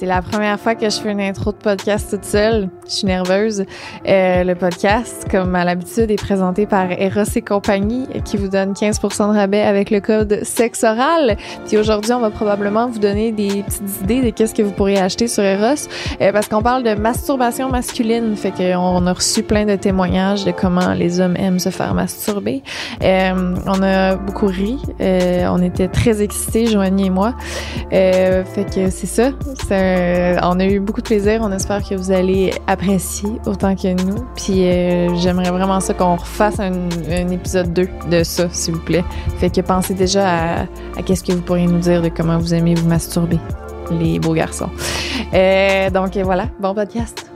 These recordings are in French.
C'est la première fois que je fais une intro de podcast toute seule. Je suis nerveuse. Euh, le podcast, comme à l'habitude, est présenté par Eros et compagnie, qui vous donne 15% de rabais avec le code sexe oral. Puis aujourd'hui, on va probablement vous donner des petites idées de qu'est-ce que vous pourriez acheter sur Eros, euh, parce qu'on parle de masturbation masculine. Fait qu'on a reçu plein de témoignages de comment les hommes aiment se faire masturber. Euh, on a beaucoup ri. Euh, on était très excités, Joanie et moi. Euh, fait que c'est ça. Euh, on a eu beaucoup de plaisir. On espère que vous allez apprécier autant que nous. Puis euh, j'aimerais vraiment ça qu'on refasse un, épisode 2 de ça, s'il vous plaît. Fait que pensez déjà à, à qu'est-ce que vous pourriez nous dire de comment vous aimez vous masturber, les beaux garçons. Euh, donc voilà, bon podcast.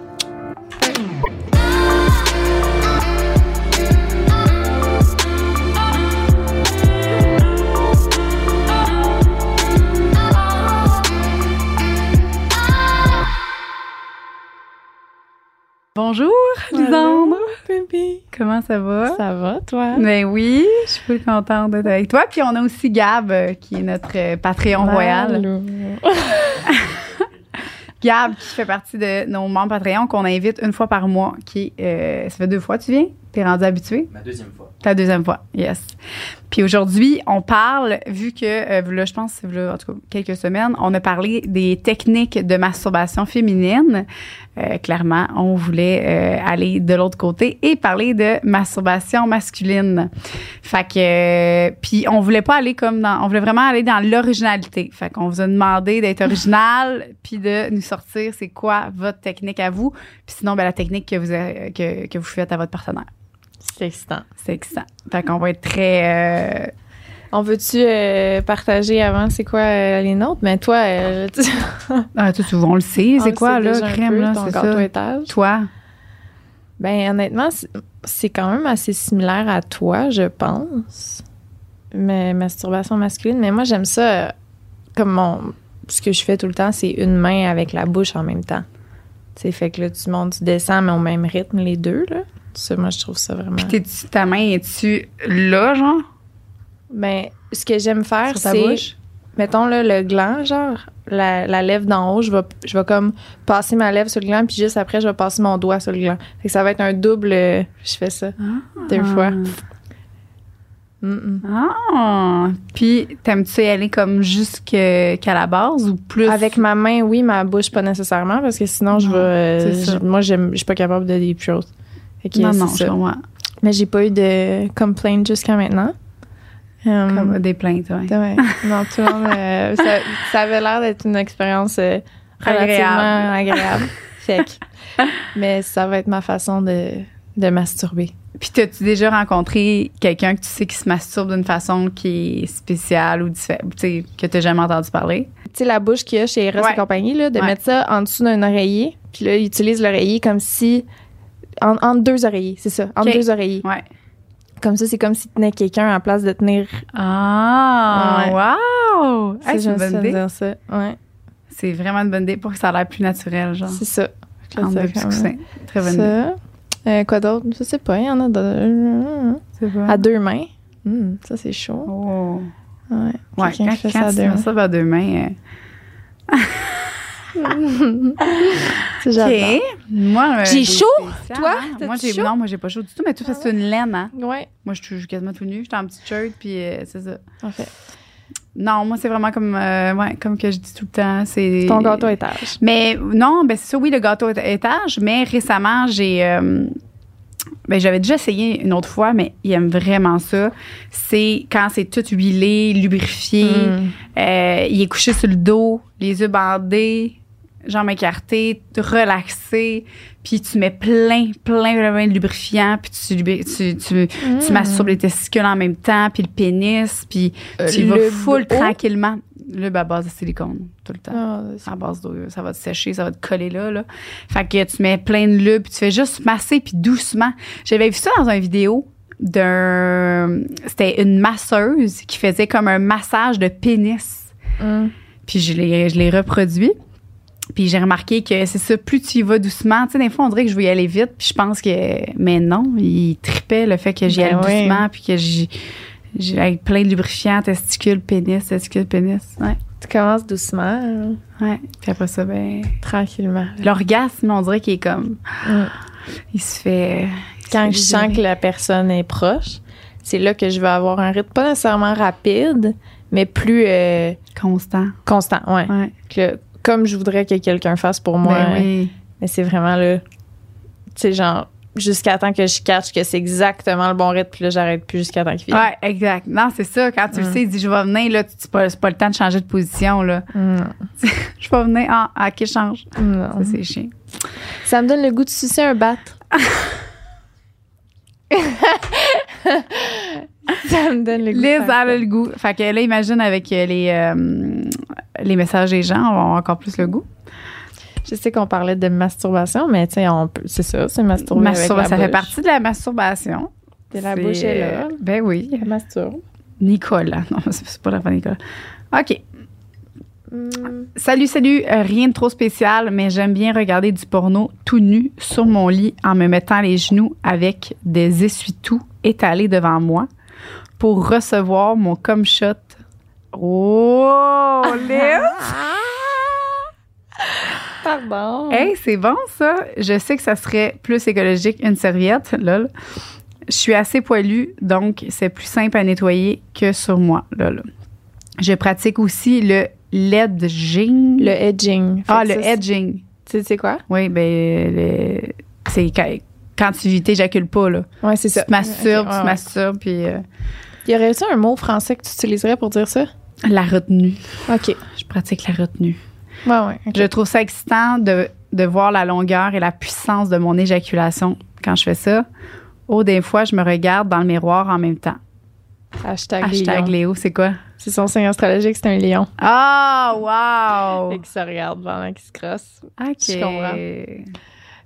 Bonjour, Lisandre. bébé. Comment ça va? Ça va, toi? Ben oui, je suis plus contente d'être avec toi. Puis on a aussi Gab, euh, qui est notre euh, Patreon royal. Gab, qui fait partie de nos membres Patreon qu'on invite une fois par mois. Qui, euh, ça fait deux fois, tu viens? T'es rendu habitué? Ma deuxième fois. Ta deuxième fois, yes. Puis aujourd'hui, on parle, vu que, euh, là, je pense, là, en tout cas, quelques semaines, on a parlé des techniques de masturbation féminine. Euh, clairement, on voulait euh, aller de l'autre côté et parler de masturbation masculine. Fait que, euh, puis on voulait pas aller comme dans, on voulait vraiment aller dans l'originalité. Fait qu'on vous a demandé d'être original, puis de nous sortir c'est quoi votre technique à vous, puis sinon ben la technique que vous que, que vous faites à votre partenaire. C'est excitant. C'est excitant. Fait qu'on va être très. euh, On veut-tu euh, partager avant c'est quoi euh, les nôtres? Mais toi, euh, tu- ah, tout souvent, on le sait. C'est le quoi, sait là, déjà un crème, peu, là, c'est ça? étage. Toi, Ben honnêtement, c'est- c'est quand même assez similaire à toi, je pense. Mais masturbation masculine, mais moi j'aime ça comme mon ce que je fais tout le temps, c'est une main avec la bouche en même temps. Tu sais, fait que là tu montes, tu descends mais au même rythme les deux là. Ça moi je trouve ça vraiment. puis t'es-tu- ta main, es-tu là, genre, Ben ce que j'aime faire c'est bouche? mettons là, le gland, genre, la, la lèvre d'en haut, je vais, je vais comme passer ma lèvre sur le gland, puis juste après, je vais passer mon doigt sur le gland. Fait que ça va être un double. euh, je fais ça deux fois. Mm, mm. Ah! Puis, t'aimes-tu y aller comme jusqu'à la base ou plus? Avec ma main, oui, ma bouche, pas nécessairement, parce que sinon, je vais. euh, moi, j'aime- je suis pas capable de throat. Fait non, ça. je comprends. Mais j'ai pas eu de complaint jusqu'à maintenant. Um, Comme des plaintes, ouais. Ouais. Non, tout le monde. euh, ça, ça avait l'air d'être une expérience euh, relativement agréable. fait que- mais ça va être ma façon de, de masturber. Puis, t'as-tu déjà rencontré quelqu'un que tu sais qui se masturbe d'une façon qui est spéciale ou différente, tu sais, que t'as jamais entendu parler? Tu sais, la bouche qu'il y a chez Eros Ouais. et compagnie, là, de Ouais. mettre ça en dessous d'un oreiller. Puis là, il utilise l'oreiller comme si. En, entre deux oreillers, c'est ça. Entre deux oreillers. Ouais. Comme ça, c'est comme s'il tenait quelqu'un en place de tenir. Ah! Ouais. Wow! Hey, c'est une bonne ça idée. dire ça. Ouais, C'est vraiment une bonne idée pour que ça a l'air plus naturel, genre. c'est ça. Fais deux petits. Très bonne idée. Ça. Euh, quoi d'autre? Je sais pas, il y en a de... Bon. à deux mains. Hmm, ça, c'est chaud. Oh. Ouais. Quand, ça à tu deux mains. ça à deux mains. euh. OK. Moi, euh, J'ai chaud, toi? hein. Moi, j'ai chaud? non, moi j'ai pas chaud du tout, mais tout ça c'est une laine hein. Ouais, Moi je suis quasiment tout nu, j'étais en petite shirt puis euh, c'est ça. en fait. Non, moi c'est vraiment comme euh, ouais, comme que je dis tout le temps, c'est Ton gâteau étage. Mais non, ben c'est ça oui le gâteau étage, mais récemment j'ai euh, ben, j'avais déjà essayé une autre fois, mais il aime vraiment ça. C'est quand c'est tout huilé, lubrifié. Euh, il est couché sur le dos, les yeux bandés, jambes écartées, relaxé. Puis tu mets plein, plein, plein, de lubrifiant. Puis tu, tu, tu, tu masturbes les testicules en même temps, puis le pénis. Puis Euh, tu vas full tranquillement. Le à base de silicone, tout le temps. Ah, À base d'eau, ça va te sécher, ça va te coller là, là. Fait que tu mets plein de lube, puis tu fais juste masser, puis doucement. J'avais vu ça dans une vidéo d'un... C'était une masseuse qui faisait comme un massage de pénis. Hmm. Puis je l'ai reproduit. Puis j'ai remarqué que c'est ça, plus tu y vas doucement. Tu sais, des fois, on dirait que je veux y aller vite. Puis je pense que. Mais non, il tripait le fait que j'y Ben aille oui. doucement. Puis que. J'ai avec plein de lubrifiants, testicules, pénis, testicules, pénis. Ouais. Tu commences doucement, hein, Ouais. Puis après ça, ben. tranquillement. L'orgasme, on dirait qu'il est comme. Mm. Il se fait. il se Quand fait je sens que la personne est proche, c'est là que je vais avoir un rythme pas nécessairement rapide, mais plus euh, Constant. constant. Ouais. Ouais. Que- comme je voudrais que quelqu'un fasse pour moi. Ben oui. Mais c'est vraiment là. Tu sais, genre, jusqu'à temps que je catch que c'est exactement le bon rythme, puis là, j'arrête plus jusqu'à temps qu'il vienne. Ouais, exact. Non, c'est ça. Quand tu le Mm. sais, il dit, je vais venir, là, tu- c'est pas, c'est pas le temps de changer de position, là. Non. Je vais venir, ah, ah, qui change. Ça, c'est chiant. Ça me donne le goût de sucer un bat. ça me donne le goût. de Liz, elle a le goût. Fait que là, imagine avec euh, les, euh, les messages des gens, on va avoir encore plus le goût. Je sais qu'on parlait de masturbation, mais tu sais, c'est ça, c'est masturber Masturba- avec la ça fait partie de la masturbation. Et la bouche est là. Ben oui. Masturbe. Nicolas. Non, c'est c'est pas la fin Nicolas. OK. Hmm. Salut, salut. Euh, rien de trop spécial, mais j'aime bien regarder du porno tout nu sur mon lit en me mettant les genoux avec des essuie-tout étalés devant moi pour recevoir mon cum shot. Oh! Pardon. Hey, c'est bon ça. Je sais que ça serait plus écologique une serviette, lol. Je suis assez poilue, donc c'est plus simple à nettoyer que sur moi, lol. Je pratique aussi le ledging. Le edging. Ah, le edging. Tu sais quoi? Oui, ben, le- c'est quand, tu t'éjacules pas, là. Ouais, c'est Tu ça. te masturbes, Ok, tu ouais, te masturbes, puis euh. Y aurait-il un mot français que tu utiliserais pour dire ça? la retenue. OK. Je pratique la retenue. Ouais, ouais. Je trouve ça excitant de, de voir la longueur et la puissance de mon éjaculation quand je fais ça. Oh, des fois, je me regarde dans le miroir en même temps. Hashtag, Hashtag. Léo, c'est quoi? C'est son signe astrologique, c'est un lion. Ah, wow! Fait qu'il se regarde pendant qu'il se crosse. OK. Je comprends.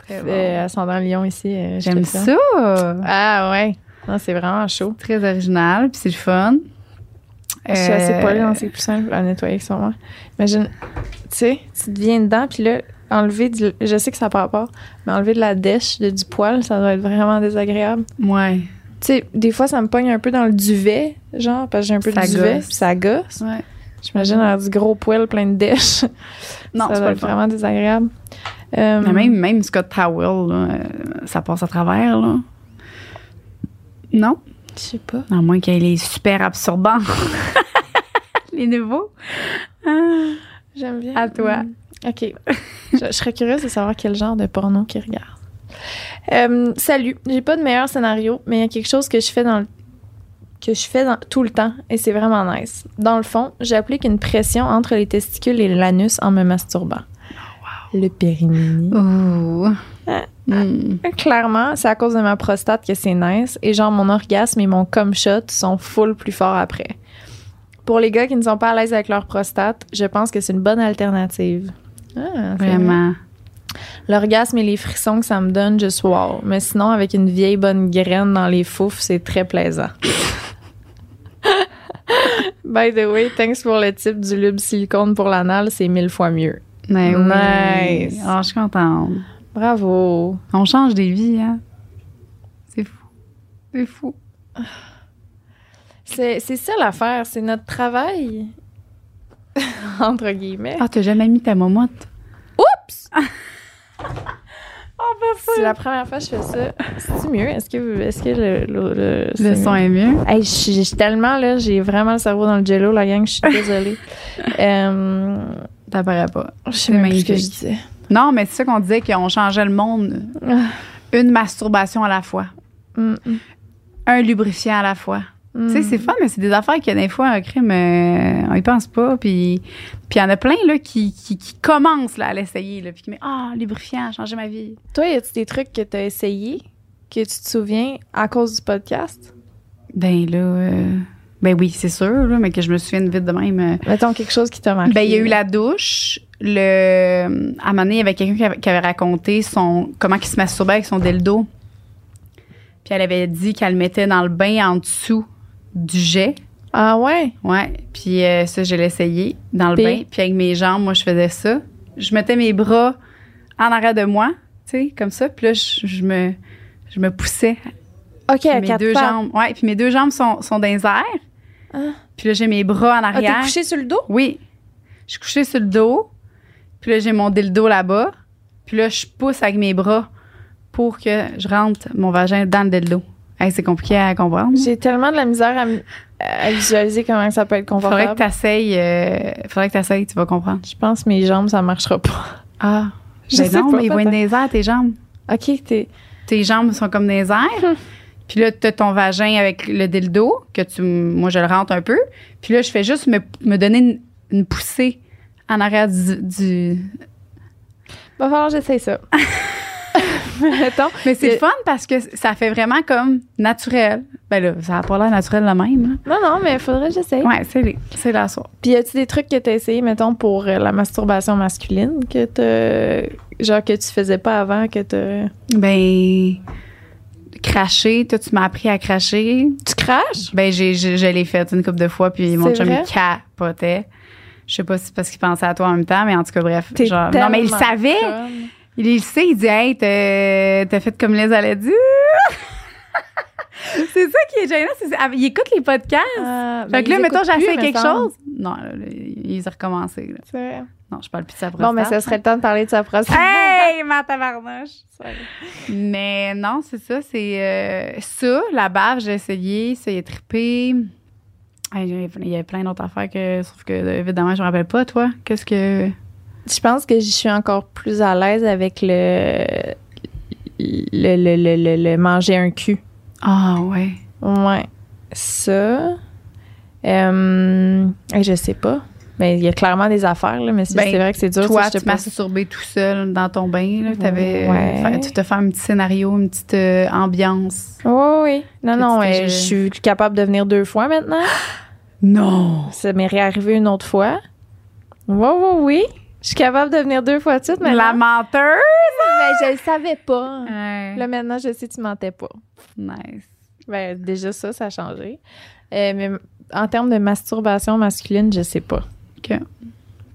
Très bon. Euh, ascendant lion ici. euh, J'aime ça. Ah ouais. Non, c'est vraiment chaud. Très original, puis c'est le fun. Je suis assez Euh, poilée, donc c'est plus simple à nettoyer que sur moi. Imagine, tu sais, tu te viens dedans, puis là, enlever du, je sais que ça n'a pas mais enlever de la dèche, de, du poil, ça doit être vraiment désagréable. Ouais. Tu sais, des fois, ça me pogne un peu dans le duvet, genre, parce que j'ai un peu Ça de duvet, puis ça gosse. Ouais. J'imagine avoir du gros poil plein de dèche. Non, ça c'est doit être vraiment désagréable. Euh, même, même Scott Towel, là, euh, ça passe à travers, là. Non? Je sais pas. À moins qu'il est super absorbant. Les nouveaux. Ah. J'aime bien. À toi. Mm. OK. je, je serais curieuse de savoir quel genre de porno qu'ils regardent. Euh, salut. J'ai pas de meilleur scénario, mais il y a quelque chose que je fais dans le que je fais dans- tout le temps et c'est vraiment nice. Dans le fond, j'applique une pression entre les testicules et l'anus en me masturbant. Le périnée. Ouh. Ah. Mm. Clairement, c'est à cause de ma prostate que c'est nice et genre mon orgasme et mon cum shot sont full plus forts après. Pour les gars qui ne sont pas à l'aise avec leur prostate, je pense que c'est une bonne alternative. Ah. Vraiment. L'orgasme et les frissons que ça me donne, je suis wow. Mais sinon, avec une vieille bonne graine dans les foufs, c'est très plaisant. By the way, thanks pour le type du lube silicone pour l'anal, c'est mille fois mieux. Mais oui. Nice. Ah, je suis contente. Bravo. On change des vies, hein? C'est fou. C'est fou. C'est ça l'affaire, c'est notre travail. Entre guillemets. Ah, t'as jamais mis ta momotte? Oups! Oh, C'est la première fois que je fais ça. C'est mieux? Est-ce que, est que le, le, son mieux? est mieux? Hey, je suis je suis tellement là, j'ai vraiment le cerveau dans le jello, la gang, je suis désolée. euh, T'apparaît pas. je sais même plus ce que je disais. Non, mais c'est ça qu'on disait qu'on changeait le monde. Ah. Une masturbation à la fois. Mm, mm, Un lubrifiant à la fois. mm. Tu sais, c'est fun, mais c'est des affaires que des fois, un crime, euh, on y pense pas. Puis il y en a plein là, qui, qui, qui commencent là, à l'essayer. Puis qui me Ah, lubrifiant, changer ma vie. Toi, y a-tu des trucs que t'as essayé, que tu te souviens à cause du podcast? Ben là, euh, ben oui, c'est sûr, là, mais que je me souvienne vite de même. euh, Mettons quelque chose qui t'a marqué. Ben, il y a eu la douche. Le, à un moment donné, il y avait quelqu'un qui avait, qui avait raconté son, comment il se masturbait avec son dildo. Puis elle avait dit qu'elle le mettait dans le bain en dessous du jet. Ah ouais? Ouais. Puis euh, ça, je l'ai essayé dans le bain. Puis avec mes jambes, moi, je faisais ça. Je mettais mes bras en arrière de moi, tu sais, comme ça. Puis là, je, je me, je me poussais OK, mes quatre deux pattes. jambes. Ouais, puis mes deux jambes sont, sont dans les airs. Ah. Puis là, j'ai mes bras en Ah, t'es arrière. couché sur le dos? Oui. Je suis couchée sur le dos. Puis là, j'ai mon dildo là-bas. Puis là, je pousse avec mes bras pour que je rentre mon vagin dans le dildo. Hey, c'est compliqué à comprendre. J'ai tellement de la misère à, visualiser comment ça peut être Faudrait que confortable. t'essayes. euh, faudrait que t'essayes, tu vas comprendre. Je pense que mes jambes, ça marchera pas. Ah. Je ben sais non, pas, mais ils vont être airs, tes jambes. OK, t'es... Tes jambes sont comme des airs. Puis là, t'as ton vagin avec le dildo, que tu, moi, je le rentre un peu. Puis là, je fais juste me, me donner une, une poussée en arrière du, du- Va falloir que j'essaye ça. Mais c'est Le- le fun parce que ça fait vraiment comme naturel. Ben là, ça n'a pas l'air naturel de même. là. Non, non, mais il faudrait que j'essaye. Ouais, c'est la soirée. Puis y a-tu des trucs que t'as essayé, mettons, pour euh, la masturbation masculine, que t'as... Genre que tu faisais pas avant, que t'as... Ben, cracher, toi, tu m'as appris à cracher. Tu craches? Ben, j'ai, j'ai- je l'ai fait une couple de fois, puis mon chum, il capotait. Je sais pas si c'est parce qu'il pensait à toi en même temps, mais en tout cas, bref. T'es genre- non, mais il savait. conne. Il le sait, il dit, hey, t'as, t'as fait comme les allait dire. c'est ça qui est gênant. c'est- ah, il écoute les podcasts. Ah, fait ben, que là, ils mettons, j'essaie quelque semble. chose. Non, là, là, il a recommencé. là. C'est vrai. Non, je parle plus de sa prostate. Bon, mais ça serait le temps de parler de sa prostate. Hey, ma tabarnouche! Mais non, c'est ça. C'est euh, ça, la bave, j'ai essayé, ça y est trippé. Il y a plein d'autres affaires que, sauf que, évidemment, je me rappelle pas, toi. Qu'est-ce que. Je pense que je suis encore plus à l'aise avec le... Le, le, le, le, le manger un cul. Ah, ouais. Ouais. Ça... Euh, je sais pas. Mais il y a clairement des affaires, là, mais c'est Ben, c'est vrai que c'est dur. Toi, ça, je tu tout seul dans ton bain. Là, t'avais, Ouais. fait- tu te fais un petit scénario, une petite euh, ambiance. Oui, oui. Non, Que non, je suis capable de venir deux fois maintenant. Non! Ça m'est réarrivé une autre fois. Oui, oui, oui. Je suis capable de venir deux fois de suite maintenant? La menteuse! Mais je le savais pas. Ouais. Là, maintenant, je sais que tu mentais pas. Nice. Ben, déjà, ça, ça a changé. Euh, mais en termes de masturbation masculine, je sais pas. OK.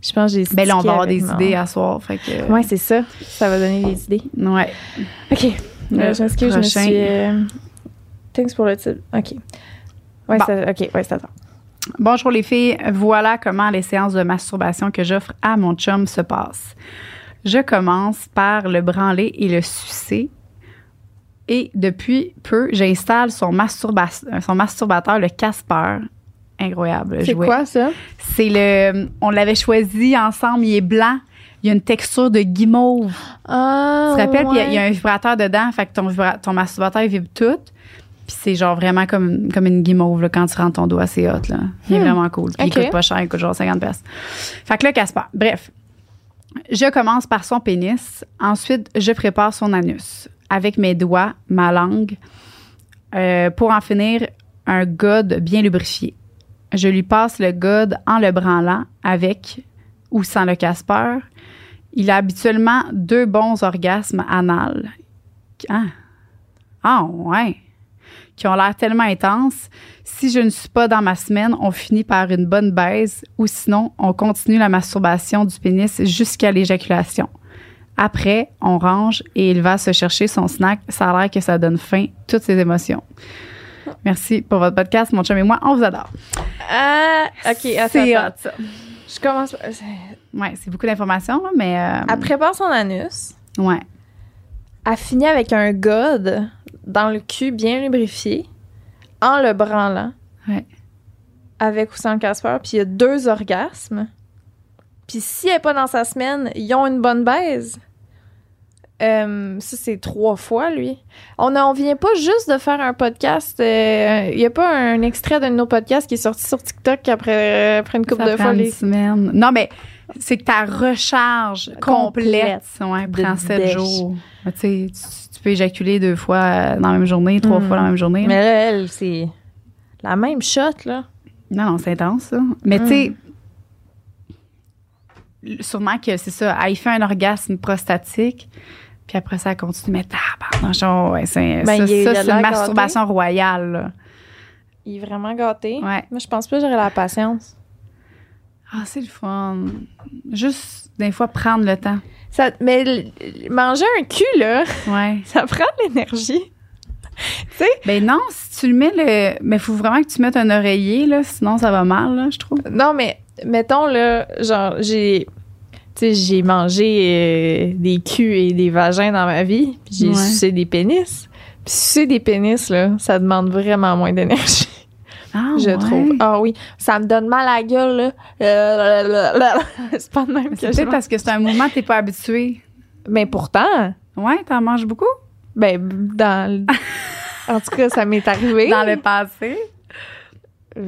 Je pense que j'ai Ben là, on va avoir des mon- idées à soir. Fait que. Ouais, c'est ça. Ça va donner des idées. Ouais. OK. Euh, je m'excuse, je me suis... euh, Thanks pour le titre. OK. Ouais, Bon. ça, OK, ouais, c'est attends. Bonjour les filles, voilà comment les séances de masturbation que j'offre à mon chum se passent. Je commence par le branler et le sucer. Et depuis peu, j'installe son, masturba- son masturbateur, le Casper. Incroyable. C'est quoi, ça? C'est le. On l'avait choisi ensemble, il est blanc. Il y a une texture de guimauve. Ah, Tu te rappelles? Puis il y a- il y, a ouais. un vibrateur dedans, fait que ton, masturbateur il vibre tout. Puis c'est genre vraiment comme, comme une guimauve là, quand tu rentres ton doigt, c'est hot. Là. Il est Hmm. vraiment cool. Puis Ok. il coûte pas cher, il coûte genre 50 pièces. Fait que là, Casper. Bref, je commence par son pénis. Ensuite, je prépare son anus avec mes doigts, ma langue, euh, pour en finir un god bien lubrifié. Je lui passe le god en le branlant avec ou sans le Casper. Il a habituellement deux bons orgasmes anal. Ah, ah ouais. Qui ont l'air tellement intenses. Si je ne suis pas dans ma semaine, on finit par une bonne baise ou sinon, on continue la masturbation du pénis jusqu'à l'éjaculation. Après, on range et il va se chercher son snack. Ça a l'air que ça donne faim, toutes ses émotions. Merci pour votre podcast, mon chum et moi, on vous adore. Ah, OK, attends, C'est attends. ça. Je commence... Ouais, c'est beaucoup d'informations, mais. euh, Elle prépare son anus. ouais. Elle finit avec un god dans le cul bien lubrifié, en le branlant. Ouais. Avec ou sans le Casper. Puis il y a deux orgasmes. Puis si elle n'est pas dans sa semaine, ils ont une bonne baise. Euh, ça, c'est trois fois, lui. On ne vient pas juste de faire un podcast. euh, Il n'y a pas un extrait d'un de nos podcasts qui est sorti sur TikTok après, après une couple de fois. Les... Non, mais c'est que ta recharge complète, Complète ouais, prend sept jours. Sais, tu peux éjaculer deux fois euh, dans la même journée, trois Mm. fois dans la même journée. Mais là, elle, c'est la même shot, là. Non, non, c'est intense, ça. Mais tu sais, sûrement que c'est ça. Elle fait un orgasme prostatique, puis après ça, elle continue. Mais tabarnak, genre, ouais, c'est, Ben, ça, c'est une gâté. masturbation royale, là. Il est vraiment gâté. Ouais. Moi, je pense pas que j'aurais la patience. Ah, c'est le fun. Juste, des fois, prendre le temps. Ça, mais manger un cul, là, Ouais. ça prend de l'énergie. sais? Ben non, si tu le mets, le... mais faut vraiment que tu mettes un oreiller, là, sinon ça va mal, là, je trouve. Non, mais mettons, là, genre, j'ai. Tu sais, j'ai mangé euh, des culs et des vagins dans ma vie, puis j'ai Ouais. sucé des pénis. Puis sucer des pénis, là, ça demande vraiment moins d'énergie, Ah, je ouais. trouve. Ah oui, ça me donne mal à la gueule, là. Euh, c'est pas de même Mais que C'est je peut-être parce que c'est un mouvement que t'es pas habitué. Mais pourtant, Ouais, t'en manges beaucoup? ben, dans. le- en tout cas, ça m'est arrivé. Dans le passé?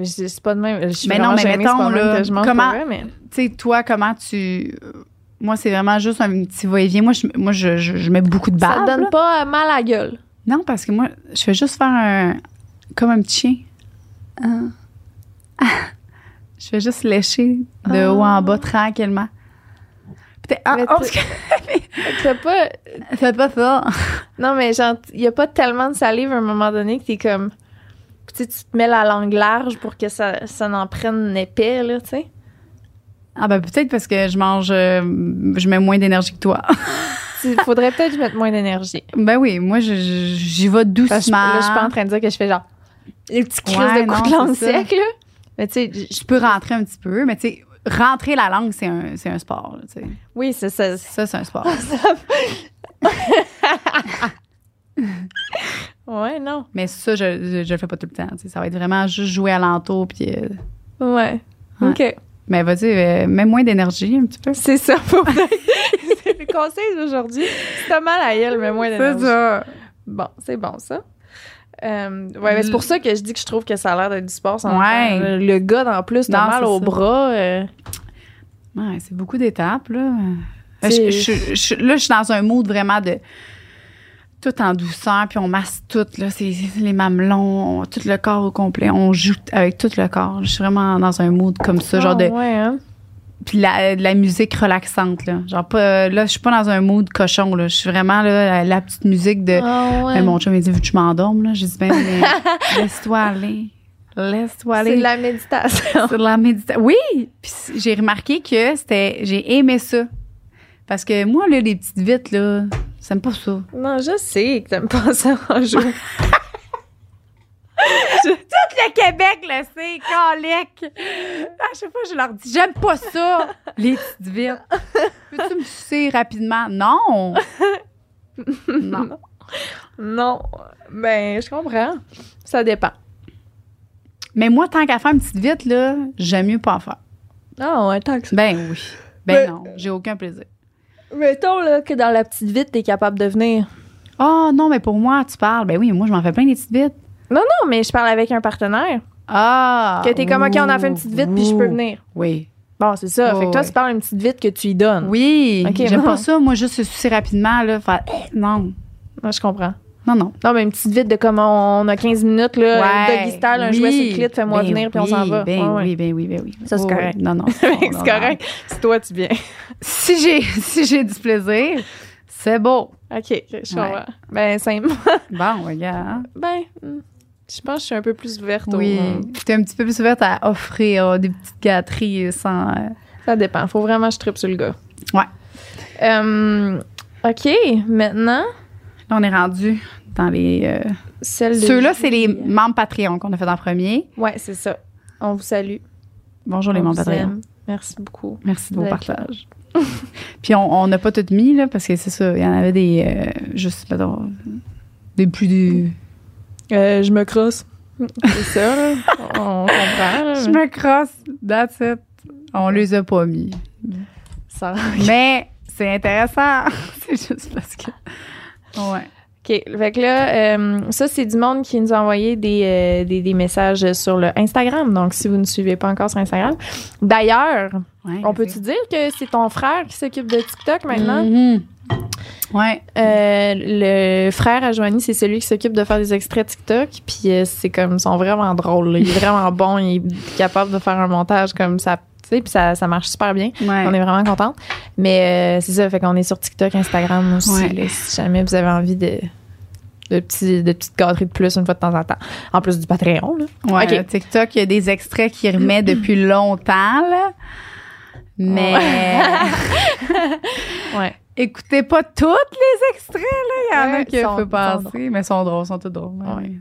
C'est pas de même. Je suis Mais non, mais gênée, mettons, là, que je mange comment- mais... Tu sais, toi, comment tu. Moi, c'est vraiment juste un petit va-et-vient. Moi, je, moi je, je, je mets beaucoup de Ça barbe. te donne là. pas euh, mal à la gueule. Non, parce que moi, je fais juste faire un. Comme un petit chien. Ah. Je fais juste lécher de Ah. haut en bas tranquillement. Peut-être. Ah, oh, tu- T'as pas... fais pas ça. Non, mais genre, il y a pas tellement de salive à un moment donné que t'es comme... Tu sais, tu te mets la langue large pour que ça, ça n'en prenne épais, là, tu sais. Ah, ben peut-être parce que je mange. euh, je mets moins d'énergie que toi. Il faudrait peut-être que je mette moins d'énergie. ben oui, moi, j'y vais doucement. Parce que là, je suis pas en train de dire que je fais genre... Les petits crises Ouais, de coups de langue c'est sec, là. Mais tu sais, Je peux rentrer un petit peu, mais tu sais, rentrer la langue, c'est un, c'est un sport. là, tu sais. oui, c'est ça. Ça, c'est un sport. Ouais, non. mais ça, je, je, je le fais pas tout le temps. Ça va être vraiment juste jouer alentour. Puis, euh, Ouais. Ouais. OK. mais vas-y, euh, mets moins d'énergie un petit peu. C'est ça, pour. C'est le conseil d'aujourd'hui. Si t'as mal à gueule, mais moins d'énergie. ça. Bon, c'est bon, ça. Euh, ouais, c'est pour ça que je dis que je trouve que ça a l'air d'être du sport sans Ouais. faire. Le gars, en plus, t'as mal au ça. bras. euh, Ouais, c'est beaucoup d'étapes, là. Euh, Je, je- je- là, je suis dans un mood vraiment de tout en douceur, puis on masse tout, là. C'est les mamelons, tout le corps au complet. On joue avec tout le corps. Je suis vraiment dans un mood comme ça, genre ah, de. Ouais, hein? Puis la, la musique relaxante, là. Genre, pas, là, je suis pas dans un mood cochon, là. Je suis vraiment, là, la, la petite musique de. Ah, ouais. Euh, mon chum, il dit, veux que je m'endorme, là? J'ai dit, ben, laisse-toi aller. Laisse-toi aller. C'est de la méditation. C'est de la méditation. Oui! Puis j'ai remarqué que c'était. J'ai aimé ça. Parce que moi, là, les petites vites, là, j'aime pas ça. non, je sais que t'aimes pas ça en jour. Tout le Québec le sait, calique! À chaque fois, je leur dis, j'aime pas ça, les petites vites. Peux-tu me sucer rapidement? Non! Non. non. Ben, je comprends. Ça dépend. Mais moi, tant qu'à faire une petite vite, là, j'aime mieux pas en faire. Ah, ouais, tant que ça. Ben oui. Ben Mais- non, j'ai aucun plaisir. Mettons, là, que dans la petite vite, t'es capable de venir. Oh non, mais pour moi, tu parles. Ben oui, moi, je m'en fais plein des petites vites. Non, non, mais je parle avec un partenaire. Ah! Que t'es comme, OK, on a fait une petite vite, puis je peux venir. Oui. Bon, c'est ça. Oh, fait que toi, ouais. tu parles une petite vite que tu y donnes. Oui. Ok, J'aime pas ça, moi, juste sucer rapidement, là. Faire, eh, non. Je comprends. Non, non. Non, mais une petite vite de comme on a 15 minutes, là, Ouais, doggy style, un oui. jouet sur le clit, fais-moi Ben venir, puis on s'en va. Ben Ouais, ouais. oui, ben oui, ben oui. Ça, c'est Oh, correct. Non, non. c'est correct. C'est toi, tu viens. Si j'ai, si j'ai du plaisir, c'est beau. OK, je comprends. Ben, simple. Bon, regarde. Ben, hmm, je pense que je suis un peu plus ouverte au- Oui. T'es un petit peu plus ouverte à offrir euh, des petites gâteries sans. euh, Ça dépend. Faut vraiment que je tripe sur le gars. Ouais. Euh, OK, maintenant, Là, on est rendu dans les. euh. Ceux-là, c'est les membres Patreon qu'on a fait en premier. Ouais, c'est ça. On vous salue. Bonjour les membres Patreon. aime. Merci beaucoup. Merci de vos partages. Puis on n'a pas tout mis, là, parce que c'est ça. Il y en avait des. euh, juste, pardon, des plus. du- Euh, je me crosse. C'est ça, là. On comprend, là. Je me crosse. That's it. On les a pas mis. Ça- Mais c'est intéressant. c'est juste parce que. Ouais. OK. Fait que là, euh, ça, c'est du monde qui nous a envoyé des, euh, des, des messages sur le Instagram. Donc, si vous ne suivez pas encore sur Instagram. D'ailleurs, Ouais, on peut-tu dire que c'est ton frère qui s'occupe de TikTok maintenant? Mhm. Ouais. Euh, le frère à Joanie, c'est celui qui s'occupe de faire des extraits TikTok. Puis c'est comme, ils sont vraiment drôles. là. Il est vraiment bon. Il est capable de faire un montage comme ça. Puis ça, ça marche super bien. Ouais. On est vraiment contente. Mais euh, c'est ça, fait qu'on est sur TikTok, Instagram aussi. Ouais. là, si jamais vous avez envie de, de, petits, de petites gâteries de plus une fois de temps en temps. En plus du Patreon. Là. Ouais, TikTok, il y a des extraits qu'il remet depuis longtemps, là. Mais. Ouais. Écoutez pas tous les extraits, là. Il y en a qui ils passer, mais ils sont drôles, ils sont tous drôles. Ouais.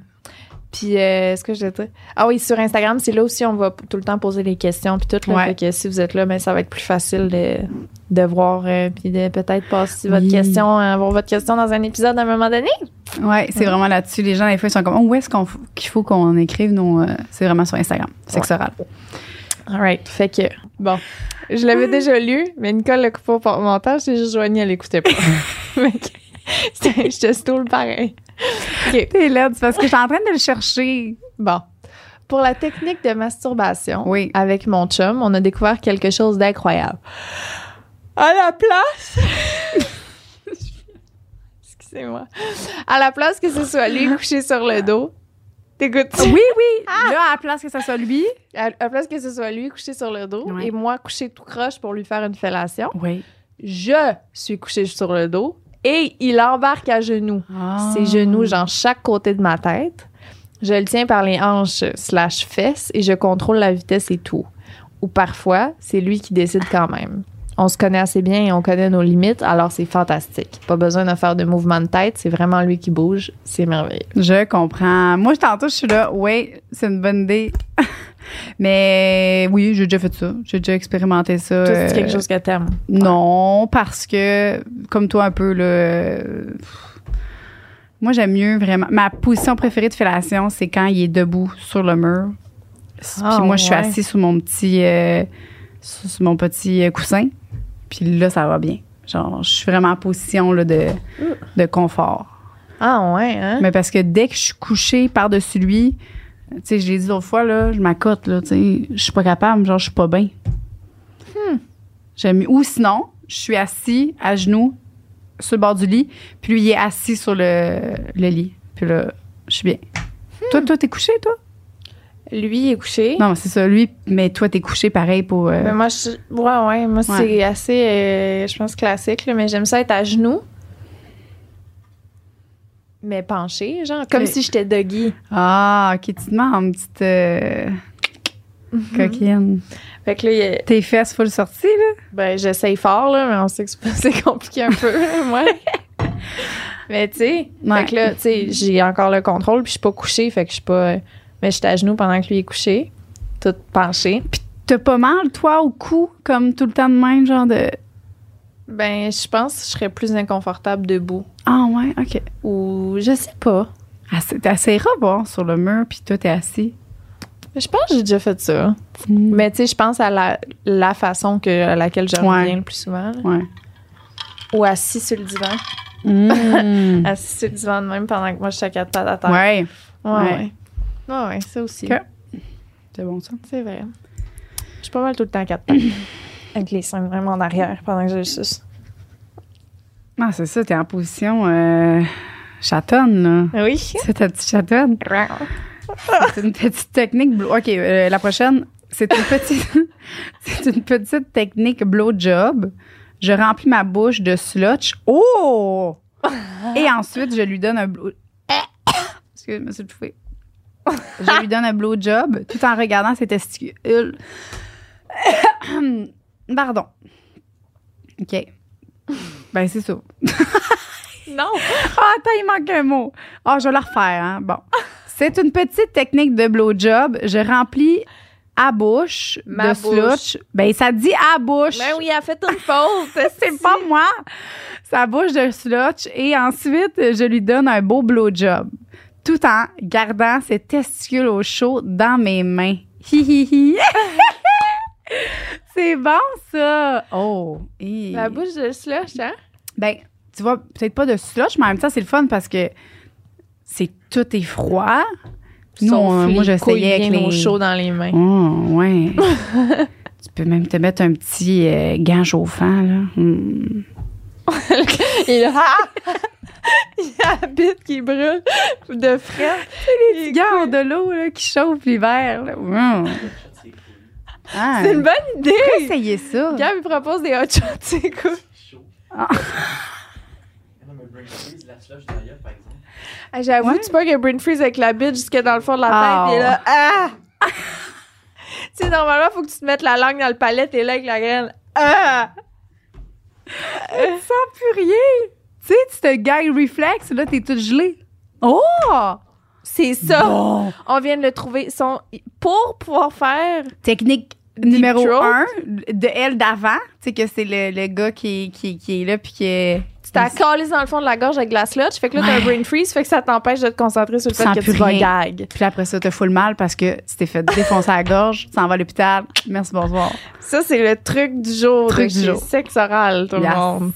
Ouais. Puis, euh, est-ce que je dire? Ah oui, sur Instagram, c'est là aussi, on va tout le temps poser les questions. Puis tout, là, Ouais. fait que si vous êtes là, ben, ça va être plus facile de, de voir, euh, puis de peut-être passer votre Oui. question, avoir votre question dans un épisode à un moment donné. Ouais, c'est vraiment là-dessus. Les gens, des fois, ils sont comme, oh, où est-ce qu'on qu'il faut qu'on écrive nos. euh, c'est vraiment sur Instagram. Sexe oral. All right. Fait que, bon, je l'avais déjà lu, mais Nicole l'a coupé au montage, c'est juste Joanie, elle l'écoutait pas. C'était- je te pareil. OK. T'es c'est parce que je suis en train de le chercher. Bon. Pour la technique de masturbation, Oui. avec mon chum, on a découvert quelque chose d'incroyable. À la place. Excusez-moi. À la place que ce soit lui couché sur le dos. T'écoutes? Oui, oui. Là, à la place que ça soit lui. À la place que ce soit lui couché sur le dos et moi couché tout croche pour lui faire une fellation, Oui. je suis couché sur le dos et il embarque à genoux. Ah. ses genoux, genre chaque côté de ma tête. Je le tiens par les hanches slash fesses et je contrôle la vitesse et tout. Ou parfois, c'est lui qui décide quand même. On se connaît assez bien et on connaît nos limites, alors c'est fantastique. Pas besoin de faire de mouvement de tête, c'est vraiment lui qui bouge, c'est merveilleux. Je comprends. Moi, je tantôt, je suis là. Oui, c'est une bonne idée. Mais oui, j'ai déjà fait ça. J'ai déjà expérimenté ça. C'est Euh, quelque chose que t'aimes. Non, parce que, comme toi un peu, là, euh, moi, j'aime mieux vraiment. Ma position préférée de fellation, c'est quand il est debout sur le mur. Puis Ah, moi, je suis ouais. assise sur mon petit, euh, sur, mon petit euh, coussin. Puis là, ça va bien. Genre, je suis vraiment en position là, de, de confort. Ah ouais, hein? Mais parce que dès que je suis couchée par-dessus lui, tu sais, je l'ai dit l'autre fois, là, je m'accote, là, tu sais, je suis pas capable, genre, je suis pas bien. J'aime, ou sinon, je suis assis à genoux sur le bord du lit, puis lui, il est assis sur le, le lit. Puis là, je suis bien. Toi, toi, t'es couché, toi? Lui est couché. Non, c'est ça, lui, mais toi, t'es couché pareil pour. euh, Mais moi, je, ouais, ouais, moi, c'est assez, euh, je pense, classique, là, mais j'aime ça être à genoux. Mais penché, genre, comme si j'étais doggy. Ah, ok, tu te en petite euh, coquine. Fait que là, a- Tes fesses full sorties, là? Ben, j'essaye fort, là, mais on sait que c'est compliqué un peu, moi. mais, tu sais, Ouais. fait que là, tu sais, j'ai encore le contrôle, puis je suis pas couchée, fait que je suis pas. Mais je suis à genoux pendant que lui est couché, toute penchée. T'as pas mal, toi, au cou, comme tout le temps de même, genre de. Ben, je pense que je serais plus inconfortable debout. Ah, ouais, ok. Ou, je sais pas. Assez- T'essaieras voir sur le mur, puis toi, t'es assis. Je pense que j'ai déjà fait ça. Mais, tu sais, je pense à la, la façon que, à laquelle je Ouais. reviens le plus souvent. Ouais. Ou assis sur le divan. Mm. Assis sur le divan de même pendant que moi, je suis à quatre pattes à terre. ouais, Ouais, Ouais. Ouais. Ouais, ça aussi. C'est bon, ça? C'est vrai. Je suis pas mal tout le temps à quatre pattes. avec les seins vraiment en arrière pendant que je le suce. Ah, c'est ça, t'es en position euh, chatonne, là. Oui. C'est ta petite chatonne? C'est une petite technique. blow- OK, euh, la prochaine, c'est une petite, c'est une petite technique blowjob. Je remplis ma bouche de slotch. Oh! Et ensuite, je lui donne un blow. Excuse, je me suis bouffée. Je lui donne un blowjob tout en regardant ses testicules. Pardon. OK. Ben, c'est ça. Non. Ah, attends, il manque un mot. Ah, je vais le refaire, hein. Bon. C'est une petite technique de blowjob. Je remplis à bouche Ma de bouche. Ben, ça dit à bouche. Ben oui, elle a fait une faute. C'est pas moi. Sa bouche de slutch. Et ensuite, je lui donne un beau blowjob. Tout en gardant ses testicules au chaud dans mes mains. Hi, hi, hi. C'est bon, ça. Oh. hi. La bouche de slush, hein? Ben, tu vois, peut-être pas de slush, mais en même temps, c'est le fun parce que c'est tout est froid. Nous, on- moi, j'essayais avec les... chaud dans les mains. Oh, ouais. tu peux même te mettre un petit euh, gant chauffant, là. Hmm. Et là, ah! il y a la bite qui brûle de frais. Les gants de l'eau, là, qui chauffent l'hiver. Ah, C'est une bonne idée. essayer ça? Gab, il propose des hot shots, c'est cool. Ah. Ah, J'avoue, Ouais. tu peux que brain freeze avec la bite jusque dans le fond de la Ah. tête. Et là, ah! tu sais, normalement, il faut que tu te mettes la langue dans le palais, t'es là avec la graine. Ah! tu sens plus rien. Tu sais, tu te gag reflex, là, t'es toute gelée. Oh! C'est ça. Bon. On vient de le trouver. Son, pour pouvoir faire Technique numéro throat. un de elle d'avant, tu sais que c'est le, le gars qui, est- qui, qui est là puis qui est... Tu t'as collé dans le fond de la gorge avec de la sludge, fait que là, t'as un brain freeze, fait que ça t'empêche de te concentrer sur le fait que tu vas gag. Puis après ça, t'as full mal parce que tu t'es fait défoncer la gorge, tu s'en vas à l'hôpital. Merci, bonsoir. Ça, c'est le truc du jour. Truc du jour. Sexe oral, tout Yes. le monde.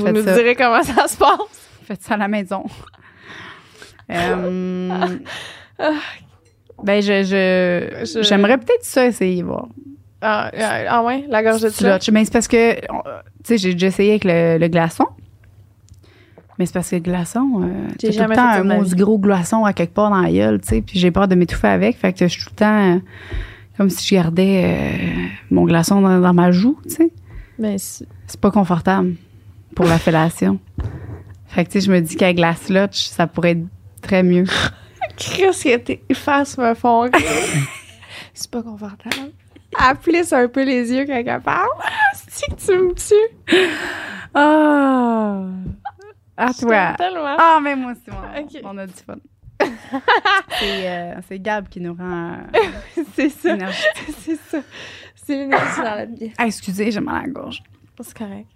Vous Faites nous ça. direz comment ça se passe. Faites ça à la maison. Euh, ben, je, j'aimerais peut-être ça essayer, voir. Ah, ah, ah ouais, la gorge de. Slotch. Mais c'est parce que, on- tu sais, j'ai déjà essayé avec le, le glaçon. Mais c'est parce que le glaçon, euh, J'ai tout le temps un gros glaçon à quelque part dans la gueule, tu sais, puis j'ai peur de m'étouffer avec. Fait que je suis tout le temps euh, comme si je gardais euh, mon glaçon dans, dans ma joue, tu sais. Mais c'est- C'est pas confortable pour la fellation. Fait que, tu sais, je me dis qu'avec la slotch, ça pourrait être très mieux. Chris, que tes faces me font rire. C'est pas confortable. Elle plisse un peu les yeux quand elle parle. C'est que tu me tues. Ah! À toi. Ah, mais moi aussi, Ok. on a du fun. c'est, euh, c'est Gab qui nous rend C'est ça. C'est ça. C'est l'énergie dans la pièce. Ah, excusez, j'ai mal à la gorge. C'est correct.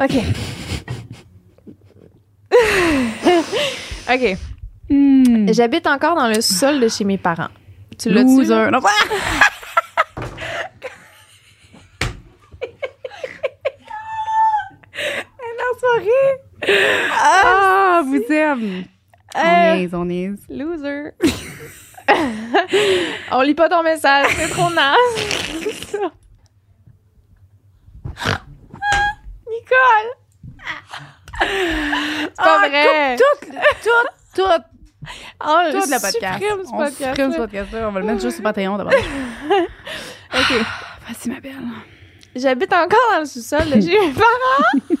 OK. OK. Hmm. J'habite encore dans le sol de chez mes parents. Tu l'as Loser. tu Non, soirée. Ah, vous aime. On Euh, niaise, on niaise. Loser. On lit pas ton message, c'est trop naze. C'est pas Ah, vrai! Tout, tout, tout, On tout le podcast. ce on podcast. supprime ce podcast-là. On va le mettre juste sur Patreon d'abord. OK. Vas-y, ma belle. J'habite encore dans le sous-sol de chez mes parents.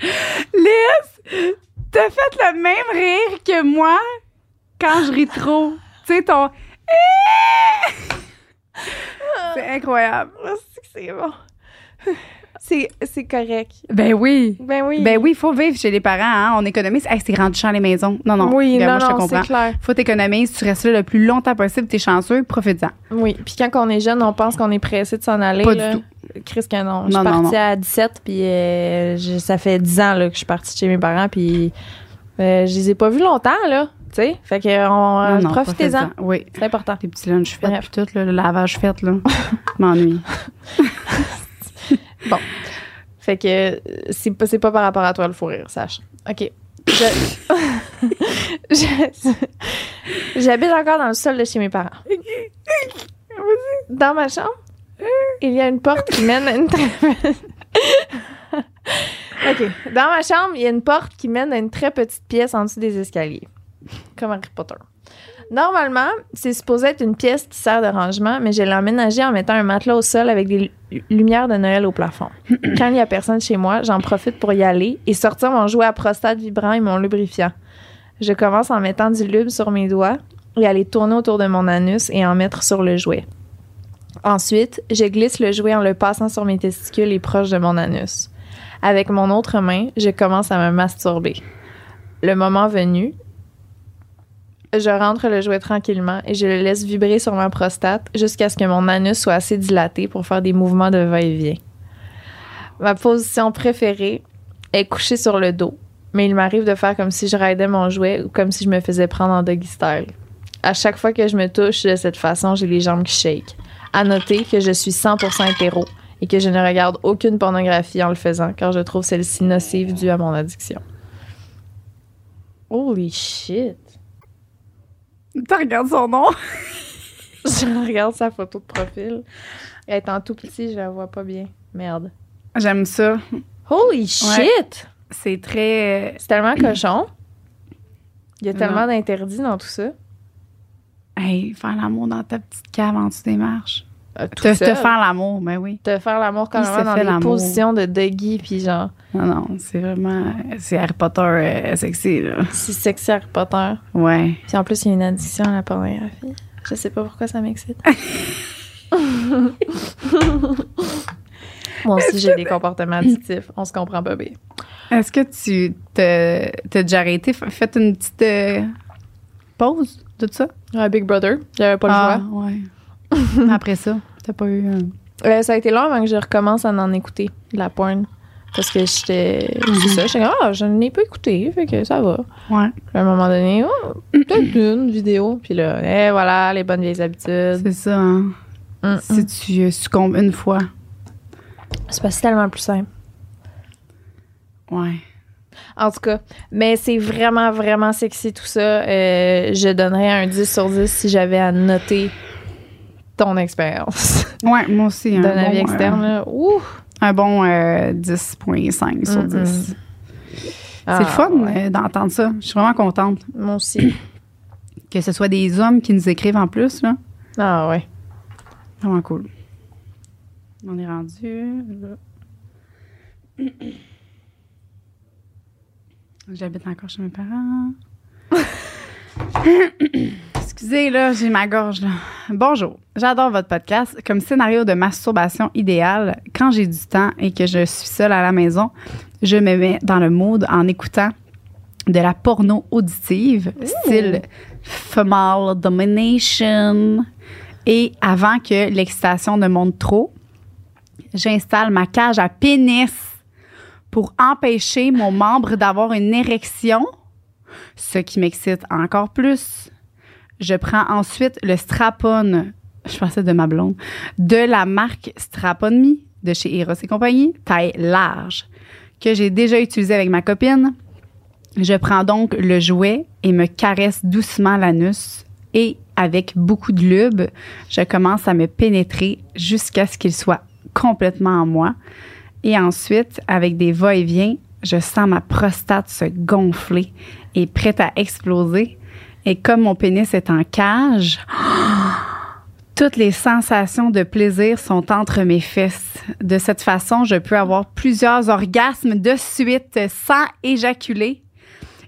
Liz, t'as fait le même rire que moi quand je ris trop. Tu sais, ton... C'est incroyable. Oh, c'est bon. C'est, c'est correct. Ben oui. Ben oui. Ben oui, il faut vivre chez les parents. Hein? On économise. Hey, c'est grandissant les maisons. Non, non. Oui, Regarde, non, moi, je te non, comprends. c'est clair. Faut t'économiser. Tu restes là le plus longtemps possible. T'es chanceux. Profite-en. Oui, puis quand on est jeune, on pense qu'on est pressé de s'en aller. Pas là. du tout. Chris, que non. Je suis Non, non, partie non. à 17, puis euh, je- ça fait 10 ans là, que je suis partie de chez mes parents, puis euh, je les ai pas vus longtemps, là. Tu sais, fait que euh, non, profitez-en. Oui. C'est important. Les petits lunchs faits, puis tout, là, le lavage fait, là. M'ennuie. Fait que euh, c'est pas, c'est pas par rapport à toi le fou rire, sache. OK. J'habite encore dans le sol de chez mes parents. Dans ma chambre, il y a une porte qui mène à une très... OK. Dans ma chambre, il y a une porte qui mène à une très petite pièce en dessous des escaliers. Comme Harry Potter. Normalement, c'est supposé être une pièce qui sert de rangement, mais je l'ai aménagée en mettant un matelas au sol avec des lu- lumières de Noël au plafond. Quand il n'y a personne chez moi, j'en profite pour y aller et sortir mon jouet à prostate vibrant et mon lubrifiant. Je commence en mettant du lube sur mes doigts et à les tourner autour de mon anus et en mettre sur le jouet. Ensuite, je glisse le jouet en le passant sur mes testicules et proche de mon anus. Avec mon autre main, je commence à me masturber. Le moment venu, je rentre le jouet tranquillement et je le laisse vibrer sur ma prostate jusqu'à ce que mon anus soit assez dilaté pour faire des mouvements de va-et-vient. Ma position préférée est couchée sur le dos, mais il m'arrive de faire comme si je raidais mon jouet ou comme si je me faisais prendre en doggy style. À chaque fois que je me touche de cette façon, j'ai les jambes qui shake. À noter que je suis 100% hétéro et que je ne regarde aucune pornographie en le faisant car je trouve celle-ci nocive due à mon addiction. Holy shit! Tu regardes son nom? Je regarde sa photo de profil. Elle est en tout petit, je la vois pas bien. Merde. J'aime ça. Holy shit! C'est très. C'est tellement cochon. Il y a tellement d'interdits dans tout ça. Hey, faire l'amour dans ta petite cave en dessous des marches. Euh, tout Te, faire l'amour, ben oui. Te faire l'amour quand même dans des positions de doggy puis genre Non, non, c'est vraiment. C'est Harry Potter euh, sexy, là. c'est sexy Harry Potter. Ouais. Puis en plus il y a une addiction à la pornographie. Je sais pas pourquoi ça m'excite. Moi aussi, j'ai des comportements addictifs. On se comprend pas bien. Est-ce que tu t'as t'as déjà arrêté, fait une petite euh, pause de ça? Ouais, Big Brother, j'avais pas le ah, choix. ouais. Après ça, t'as pas eu. un- Euh, ça a été long avant que je recommence à en écouter, de la porn. Parce que j'étais. C'est ça, j'étais comme, ah, je n'ai pas écouté, fait que ça va. Ouais, Puis à un moment donné, oh, peut-être une vidéo. Puis là, eh, voilà, les bonnes vieilles habitudes. c'est ça. hein. Mm, Si tu succombes une fois. C'est pas tellement plus simple. Ouais. En tout cas, mais c'est vraiment, vraiment sexy tout ça. Euh, je donnerais un 10 sur 10 si j'avais à noter ton expérience Ouais, moi aussi. Un d'un avis bon, externe. euh, là. Ouh! un bon euh, 10.5 sur Mm, 10. Ah, c'est le fun ouais. euh, d'entendre ça. Je suis vraiment contente Moi aussi. que ce soit des hommes qui nous écrivent en plus. Là. Ah ouais. Vraiment cool. On est rendu. là. J'habite encore chez mes parents. Excusez, là, j'ai ma gorge. Là. Bonjour. J'adore votre podcast. Comme scénario de masturbation idéal, quand j'ai du temps et que je suis seule à la maison, je me mets dans le mood en écoutant de la porno auditive, style Female Domination. Et avant que l'excitation ne monte trop, j'installe ma cage à pénis pour empêcher mon membre d'avoir une érection, ce qui m'excite encore plus. Je prends ensuite le strap-on, je pensais de ma blonde, de la marque Strap-on Me de chez Eros et compagnie, taille large, que j'ai déjà utilisé avec ma copine. Je prends donc le jouet et me caresse doucement l'anus et avec beaucoup de lube, je commence à me pénétrer jusqu'à ce qu'il soit complètement en moi. Et ensuite, avec des va-et-vient, je sens ma prostate se gonfler et prête à exploser. Et comme mon pénis est en cage, toutes les sensations de plaisir sont entre mes fesses. De cette façon, je peux avoir plusieurs orgasmes de suite sans éjaculer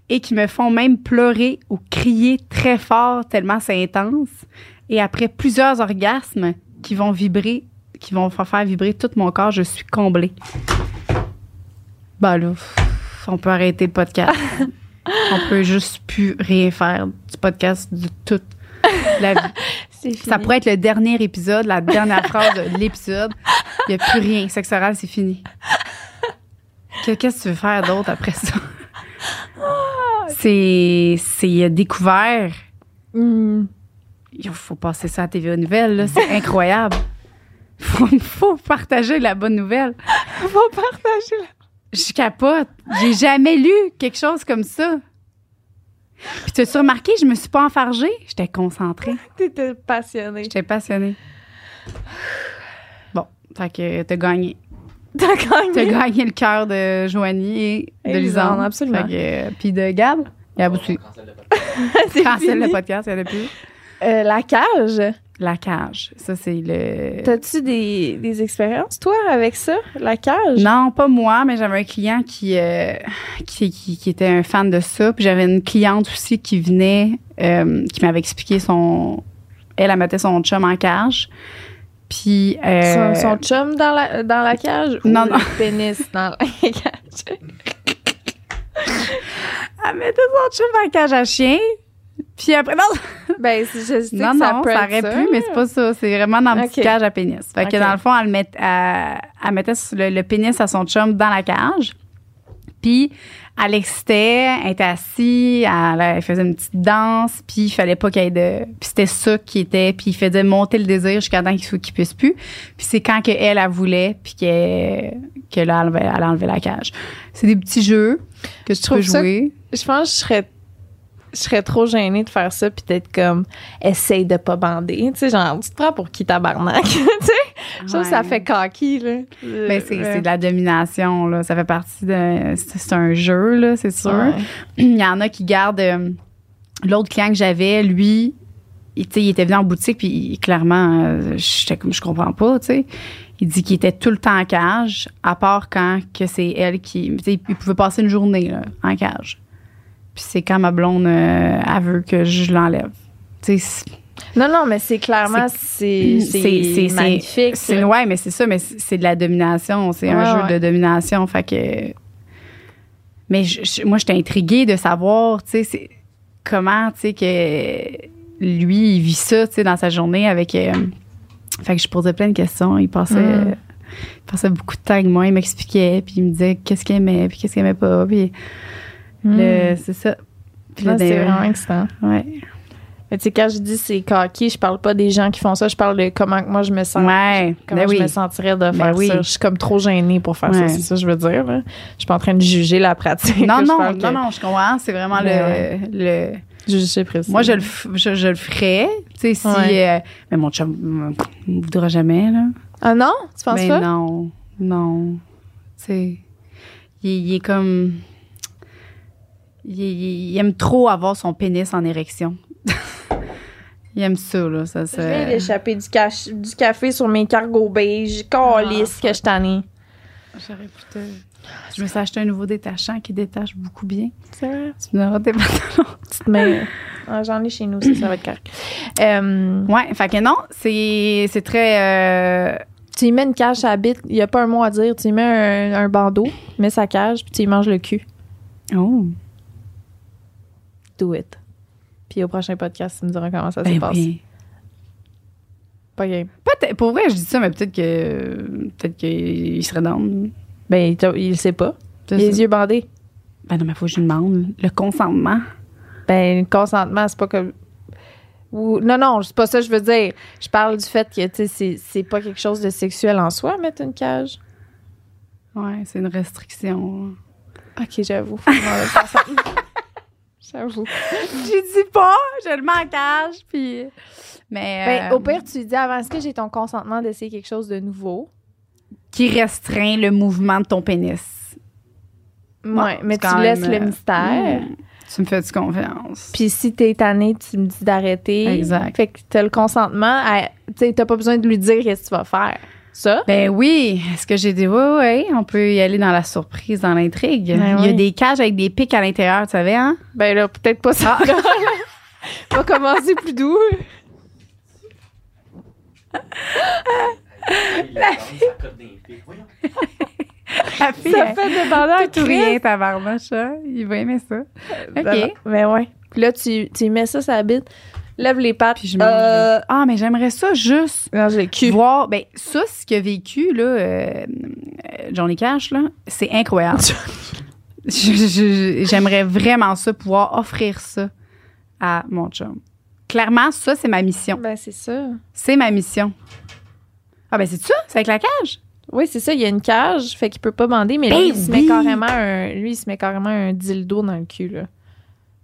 et qui me font même pleurer ou crier très fort tellement c'est intense. Et après plusieurs orgasmes qui vont vibrer, qui vont faire vibrer tout mon corps, je suis comblée. Bah là, pff, on peut arrêter le podcast. on peut juste plus rien faire du podcast de toute la vie. Ça pourrait être le dernier épisode, la dernière phrase de l'épisode. Il n'y a plus rien. Sexe oral, c'est fini. Que- Qu'est-ce que tu veux faire d'autre après ça? C'est c'est découvert. Hmm. Il faut passer ça à TVA Nouvelle. C'est incroyable. Faut, faut partager la bonne nouvelle. Faut partager la... Je capote. J'ai jamais lu quelque chose comme ça. Puis t'as-tu remarqué, je me suis pas enfargée? J'étais concentrée. T'étais passionnée. J'étais passionnée. Bon, fait que t'as gagné. T'as gagné. T'as gagné le cœur de Joanie et de Et Lisanne, Lisanne. absolument. Fait que, euh, Puis de Gab. Gab aussi. Cancel le podcast, il y en a plus. Euh, la cage. La cage. Ça, c'est le. T'as-tu des, des expériences, toi, avec ça? La cage? Non, pas moi, mais j'avais un client qui, euh, qui, qui, qui était un fan de ça. Puis j'avais une cliente aussi qui venait, euh, qui m'avait expliqué son. Elle, elle mettait son chum en cage. Puis. euh, Son, son chum dans la, dans la cage? ou Non, non. le pénis dans la cage? Elle mettait son chum la cage à chien. Puis après, non, Ben, je sais non, que ça non, peut ça être aurait pu, mais c'est pas ça. C'est vraiment dans une petite Ok. cage à pénis. Fait que dans le fond, elle, met, elle, elle mettait le, le pénis à son chum dans la cage. Puis, elle l'excitait, elle était assise, elle, elle faisait une petite danse, puis il fallait pas qu'elle ait de... Puis c'était ça qui était, puis il faisait monter le désir jusqu'à temps qu'il qu'il puisse plus. Puis c'est quand que elle, elle voulait, puis que, que là, elle, elle enlevait la cage. C'est des petits jeux que tu peux trouve ça jouer. Je pense que je serais je serais trop gênée de faire ça puis d'être comme essaye de pas bander tu sais genre tu te prends pour qui tabarnak? Tu sais? Je trouve que ça fait cocky là Ben, c'est c'est de la domination, là. Ça fait partie de. C'est un jeu, là, c'est sûr. Ouais. Il y en a qui gardent. euh, L'autre client que j'avais, lui, il, il était venu en boutique, puis clairement, euh, j'étais comme, je comprends pas, tu sais. Il dit qu'il était tout le temps en cage, à part quand que c'est elle qui. Il pouvait passer une journée, là, en cage. Puis c'est quand ma blonde, euh, elle veut que je l'enlève. Tu sais, c'est- Non, non, mais c'est clairement, c'est magnifique. C'est ouais, mais c'est ça, mais c'est de la domination. C'est un Ouais, jeu de domination. Fait que. Mais je- je- moi, j'étais intriguée de savoir, tu sais, c'est- comment, tu sais, que lui, il vit ça, tu sais, dans sa journée avec. euh, fait que je posais plein de questions. Il passait, Mm. il passait beaucoup de temps avec moi. Il m'expliquait, puis il me disait qu'est-ce qu'il aimait, puis qu'est-ce qu'il aimait pas. Puis Mm. le- c'est ça. Puis Ah, c'est vraiment excitant. Ouais. Mais tu sais, quand je dis c'est coquille, je parle pas des gens qui font ça, je parle de comment moi je me sens. Ouais. Comment Ben je oui. me sentirais de Ben faire oui. ça. Je suis comme trop gênée pour faire ça, c'est ça que je veux dire. Là. Je suis pas en train de juger la pratique. Non, non, non, que- non, je comprends. C'est vraiment Mais le, le, Juger précis. Moi, je le, f- je, je le ferais. Tu sais, si. Ouais. euh, mais mon chum ne voudra jamais, là. Ah non? Tu penses mais pas? non. Non. Tu sais. Il, il est comme. Il, il- il aime trop avoir son pénis en érection. il aime ça, là. Ça, Je ça... d'échapper du, cach- du café sur mes cargos beige. Calice que je t'en ai. J'aurais pu te- Je me suis acheté un nouveau détachant qui détache beaucoup bien. C'est vrai? Tu me donneras tes pantalons. Tu te mets... Ah, J'en ai chez nous, ça, ça va être correct. Euh, Ouais, fait que non, c'est c'est très. euh, tu y mets une cage à la bite, il n'y a pas un mot à dire. Tu y mets un, un bandeau, tu mets sa cage, puis tu y manges le cul. Oh. Do it. Puis au prochain podcast, tu me diras comment ça Ben s'est passé. oui. Pas game. Pour vrai, je dis ça, mais peut-être que peut-être qu'il serait down. Ben, il, le sait pas. Ça. les yeux bandés. Ben non, mais faut que je lui demande le consentement. Ben, le consentement, c'est pas comme. Ou, non, non, c'est pas ça que je veux dire. Je parle du fait que, tu sais, c'est- c'est pas quelque chose de sexuel en soi, mettre une cage. Ouais, c'est une restriction. Ok, j'avoue. J'avoue. J'ai dit pas, je le mets en cage, puis. Mais. Ben, euh, au pire, tu dis avant, est-ce que j'ai ton consentement d'essayer quelque chose de nouveau? Qui restreint le mouvement de ton pénis. Ouais, Bon, mais tu laisses même, le euh, mystère. hmm, Tu me fais-tu confiance? Puis si t'es tanné, tu me dis d'arrêter. Exact. Fait que t'as le consentement. à- Tu t'as pas besoin de lui dire qu'est-ce que tu vas faire. Ça? Ben oui, est-ce que j'ai dit oui, oui, on peut y aller dans la surprise, dans l'intrigue. Ben Il y a oui. des cages avec des pics à l'intérieur, tu savais, hein? Ben là, peut-être pas ça. On va commencer plus doux. La fille. Ça. La fille, Ça fait dépendant tout rien, tabarnouche, hein? Il va aimer ça. OK. Mais ouais. Puis là, tu, tu mets ça sur la bite, lève les pattes. Puis je euh, Ah, mais j'aimerais ça juste Non, j'ai le cul. voir. Ben, ça, ce qu'il a vécu, là, euh, Johnny Cash, là, c'est incroyable. J'aimerais vraiment ça, pouvoir offrir ça à mon chum. Clairement, ça, c'est ma mission. Ben, c'est ça. C'est ma mission. Ah, ben, c'est ça? C'est avec la cage? Oui, c'est ça. Il y a une cage, fait qu'il peut pas bander, mais Ben lui, il se met carrément un, lui, il se met carrément un dildo dans le cul, là.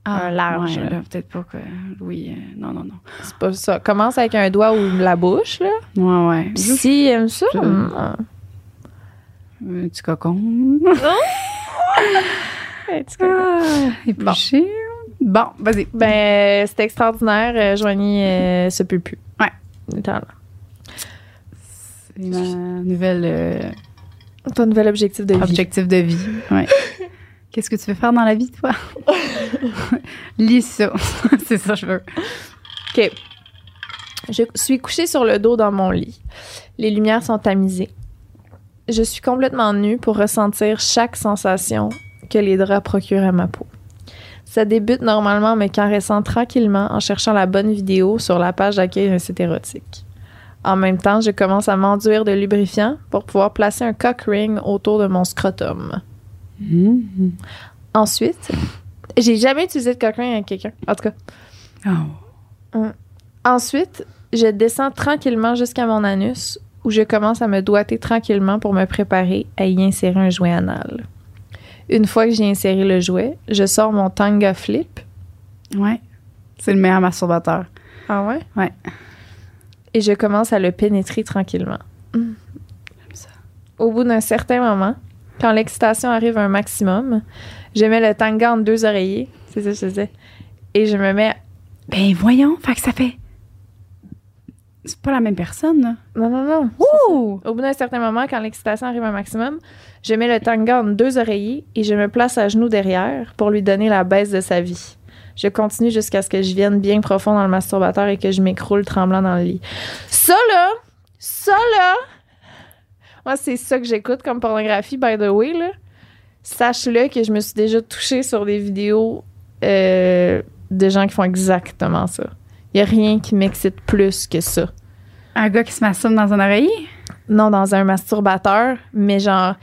Un large, ouais, peut-être pas que. Oui, euh, non, non, non. C'est pas ça. Commence avec un doigt ou la bouche, là. Ouais, ouais. S'il aime ça, Juste- hum, Un petit cocon. un petit coco. Ah, épluché. Bon, vas-y. Ben, c'est extraordinaire. Euh, Joanie euh, se peut plus. Ouais. C'est ma nouvelle euh, Ton nouvel objectif de vie. objectif de vie. Ouais. Qu'est-ce que tu veux faire dans la vie, toi? Lis ça. c'est ça que je veux. OK. Je suis couchée sur le dos dans mon lit. Les lumières sont tamisées. Je suis complètement nue pour ressentir chaque sensation que les draps procurent à ma peau. Ça débute normalement en me caressant tranquillement en cherchant la bonne vidéo sur la page d'accueil d'un site érotique. En même temps, je commence à m'enduire de lubrifiant pour pouvoir placer un cock ring autour de mon scrotum. Mhm. Ensuite, j'ai jamais utilisé de ring avec quelqu'un. En tout cas, Oh. Ensuite, je descends tranquillement jusqu'à mon anus où je commence à me doiter tranquillement pour me préparer à y insérer un jouet anal. Une fois que j'ai inséré le jouet, je sors mon tanga flip. Ouais. C'est le meilleur masturbateur. Ah ouais? Ouais. Et je commence à le pénétrer tranquillement. J'aime ça. Au bout d'un certain moment, quand l'excitation arrive à un maximum, je mets le tanga entre deux oreillers. C'est ça que je faisais. Et je me mets Ben voyons, fait que ça fait. C'est pas la même personne, là. Non, non, non. Ouh! Au bout d'un certain moment, quand l'excitation arrive à un maximum, je mets le tanga entre deux oreillers et je me place à genoux derrière pour lui donner la baisse de sa vie. Je continue jusqu'à ce que je vienne bien profond dans le masturbateur et que je m'écroule tremblant dans le lit. Ça, là, ça, là, moi, c'est ça que j'écoute comme pornographie, by the way. Sache-le que je me suis déjà touchée sur des vidéos euh, de gens qui font exactement ça. Il n'y a rien qui m'excite plus que ça. Un gars qui se masturbe dans un oreiller? Non, dans un masturbateur, mais genre,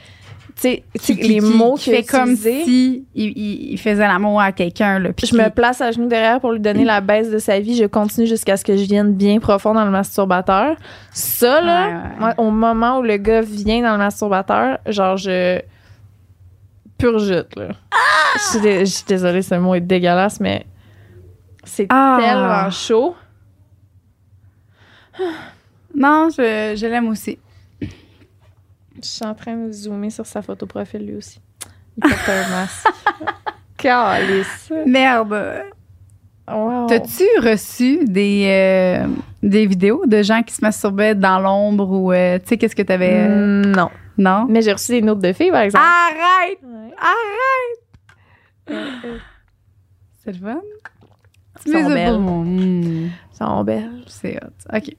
tu sais, tu sais, Qui- les qui- mots qui qu'il fait comme si il, faisait l'amour à quelqu'un. là, Je me place à genoux derrière pour lui donner la baisse de sa vie. Je continue jusqu'à ce que je vienne bien profond dans le masturbateur. Ça, là, Ouais, ouais. moi, au moment où le gars vient dans le masturbateur, genre, je purgite, là. Je suis dé- je suis désolée, ce mot est dégueulasse, mais c'est Ah. tellement chaud. Non, je, je l'aime aussi. Je suis en train de zoomer sur sa photo profil, lui aussi. Il porte un masque. Calice. Merde. Wow. T'as-tu reçu des, euh, des vidéos de gens qui se masturbaient dans l'ombre ou, euh, tu sais, qu'est-ce que t'avais. euh, Mm, Non. Non? Mais j'ai reçu des notes de filles, par exemple. Arrête! Ouais. Arrête! C'est le fun? Ils sont belles. Hmm, Ils sont belles. c'est hot. OK.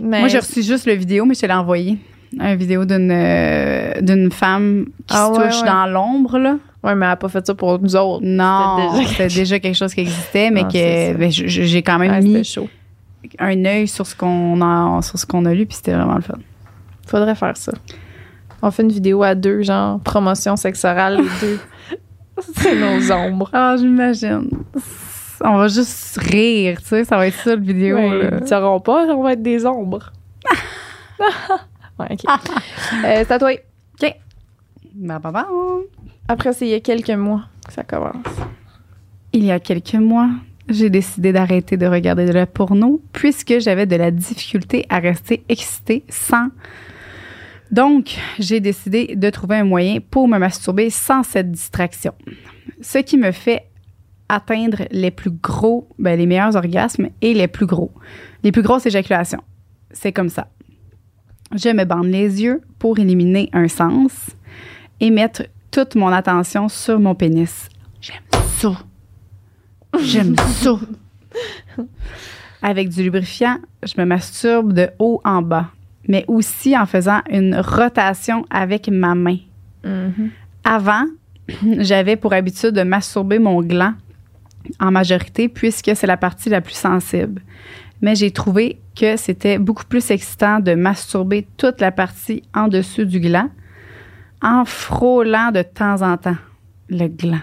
Mais Moi, j'ai reçu juste le vidéo, mais je te l'ai envoyé. Une vidéo d'une euh, d'une femme qui Ah se touche ouais. dans l'ombre, là. Ouais, mais elle a pas fait ça pour nous autres. Non, C'était déjà quelque chose qui existait, mais que ben, j'ai quand même Ouais, mis chaud. un œil sur ce qu'on a, sur ce qu'on a lu, puis c'était vraiment le fun. Faudrait faire ça. On fait une vidéo à deux, genre promotion sexe oral, les deux. C'est nos ombres. Ah, j'imagine. On va juste rire, tu sais, ça va être ça le vidéo. Ouais, là. ils sauront pas, on va être des ombres. ouais, ok. Euh, c'est à toi. Bah, bah, bah. Après, c'est il y a quelques mois que ça commence. Il y a quelques mois, j'ai décidé d'arrêter de regarder de la porno puisque j'avais de la difficulté à rester excitée sans. Donc, j'ai décidé de trouver un moyen pour me masturber sans cette distraction. Ce qui me fait atteindre les plus gros, ben, les meilleurs orgasmes et les plus gros, les plus grosses éjaculations. C'est comme ça. Je me bande les yeux pour éliminer un sens et mettre toute mon attention sur mon pénis. J'aime ça. J'aime ça. Avec du lubrifiant, je me masturbe de haut en bas, mais aussi en faisant une rotation avec ma main. Avant, j'avais pour habitude de masturber mon gland en majorité puisque c'est la partie la plus sensible. Mais j'ai trouvé que c'était beaucoup plus excitant de masturber toute la partie en dessous du gland en frôlant de temps en temps le gland.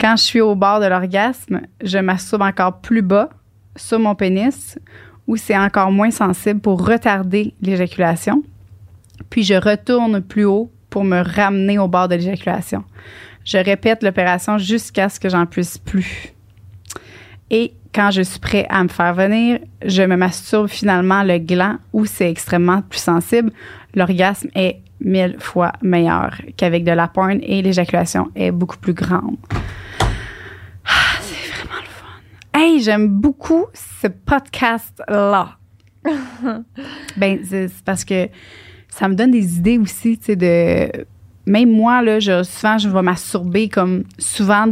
Quand je suis au bord de l'orgasme, je masturbe encore plus bas sur mon pénis où c'est encore moins sensible pour retarder l'éjaculation. Puis je retourne plus haut pour me ramener au bord de l'éjaculation. Je répète l'opération jusqu'à ce que j'en puisse plus. Et quand je suis prêt à me faire venir, je me masturbe finalement le gland où c'est extrêmement plus sensible. L'orgasme est mille fois meilleur qu'avec de la porn et l'éjaculation est beaucoup plus grande. Ah, c'est vraiment le fun. Hey, j'aime beaucoup ce podcast-là. ben, c'est parce que ça me donne des idées aussi, tu sais, de. Même moi, là, je, souvent, je vais masturber comme souvent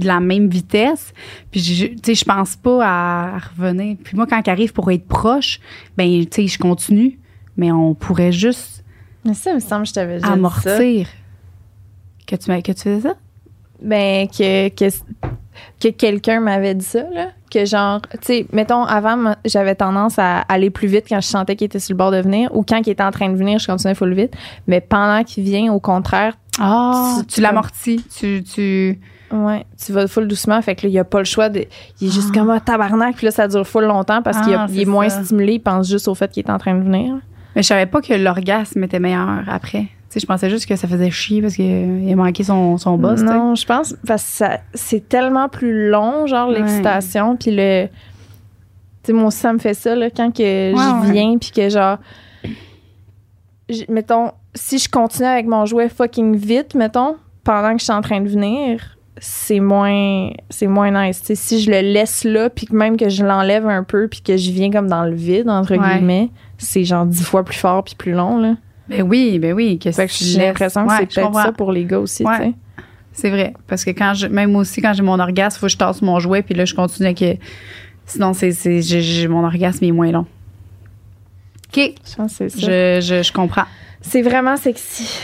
de la même vitesse. Puis, je- tu sais, je pense pas à revenir. Puis moi, quand il arrive pour être proche, ben, tu sais, je continue. Mais on pourrait juste Mais ça, il me semble que je t'avais dit ça. amortir. Que tu, que tu faisais ça? Ben, que, que, que quelqu'un m'avait dit ça, là. Que genre, tu sais, mettons, avant, j'avais tendance à aller plus vite quand je sentais qu'il était sur le bord de venir, ou quand il était en train de venir, je continuais full vite. Mais pendant qu'il vient, au contraire, Ah, Tu- tu, tu l'amortis. Tu, tu. Ouais, tu vas full doucement, fait que là, il a pas le choix de. Il est juste comme un tabarnak, puis là, ça dure full longtemps parce qu'il Ah, est moins stimulé, il pense juste au fait qu'il est en train de venir. Mais je savais pas que l'orgasme était meilleur après. Tu sais, je pensais juste que ça faisait chier parce qu'il a manqué son, son boss. Non, je pense parce que c'est tellement plus long, genre Ouais. l'excitation, puis le. Tu sais, moi aussi, ça me fait ça, là, quand que je ouais. viens, puis que genre. mettons, si je continue avec mon jouet fucking vite, mettons, pendant que je suis en train de venir, c'est moins c'est moins nice. Si je le laisse là, puis que même que je l'enlève un peu, puis que je viens comme dans le vide, entre Ouais. guillemets, c'est genre dix fois plus fort puis plus long, là. Ben oui, ben oui. Que Fait que si j'ai l'impression que Ouais, c'est peut-être ça pour les gars aussi, Ouais. C'est vrai. Parce que quand je, même aussi, quand j'ai mon orgasme, il faut que je tasse mon jouet, puis là, je continue euh, Sinon, c'est, c'est, j'ai, j'ai- mon orgasme est moins long. OK? Je pense que c'est ça. Je, je, je comprends. C'est vraiment sexy.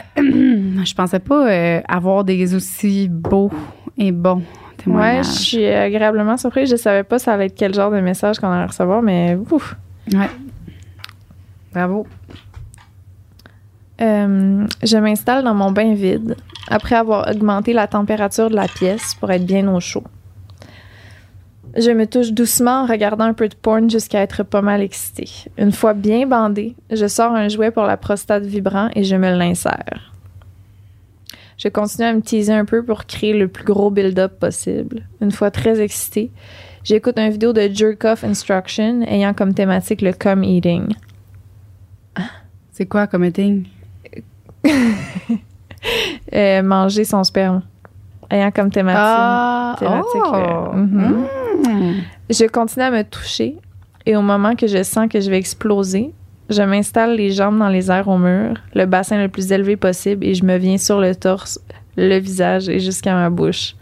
je pensais pas euh, avoir des aussi beaux et bons Ouais, je suis agréablement surprise. Je savais pas ça allait être quel genre de message qu'on allait recevoir, mais ouf. Ouais. Bravo. Euh, je m'installe dans mon bain vide après avoir augmenté la température de la pièce pour être bien au chaud. Je me touche doucement en regardant un peu de porn jusqu'à être pas mal excitée. Une fois bien bandée, je sors un jouet pour la prostate vibrant et je me l'insère. Je continue à me teaser un peu pour créer le plus gros build-up possible. Une fois très excitée, j'écoute une vidéo de Jerk Off Instruction ayant comme thématique le cum eating. C'est quoi comme thing? Euh, manger son sperme. Ayant comme thématique. Ah, thématique, oh. mhm. Mm. Je continue à me toucher et au moment que je sens que je vais exploser, je m'installe les jambes dans les airs au mur, le bassin le plus élevé possible et je me viens sur le torse, le visage et jusqu'à ma bouche.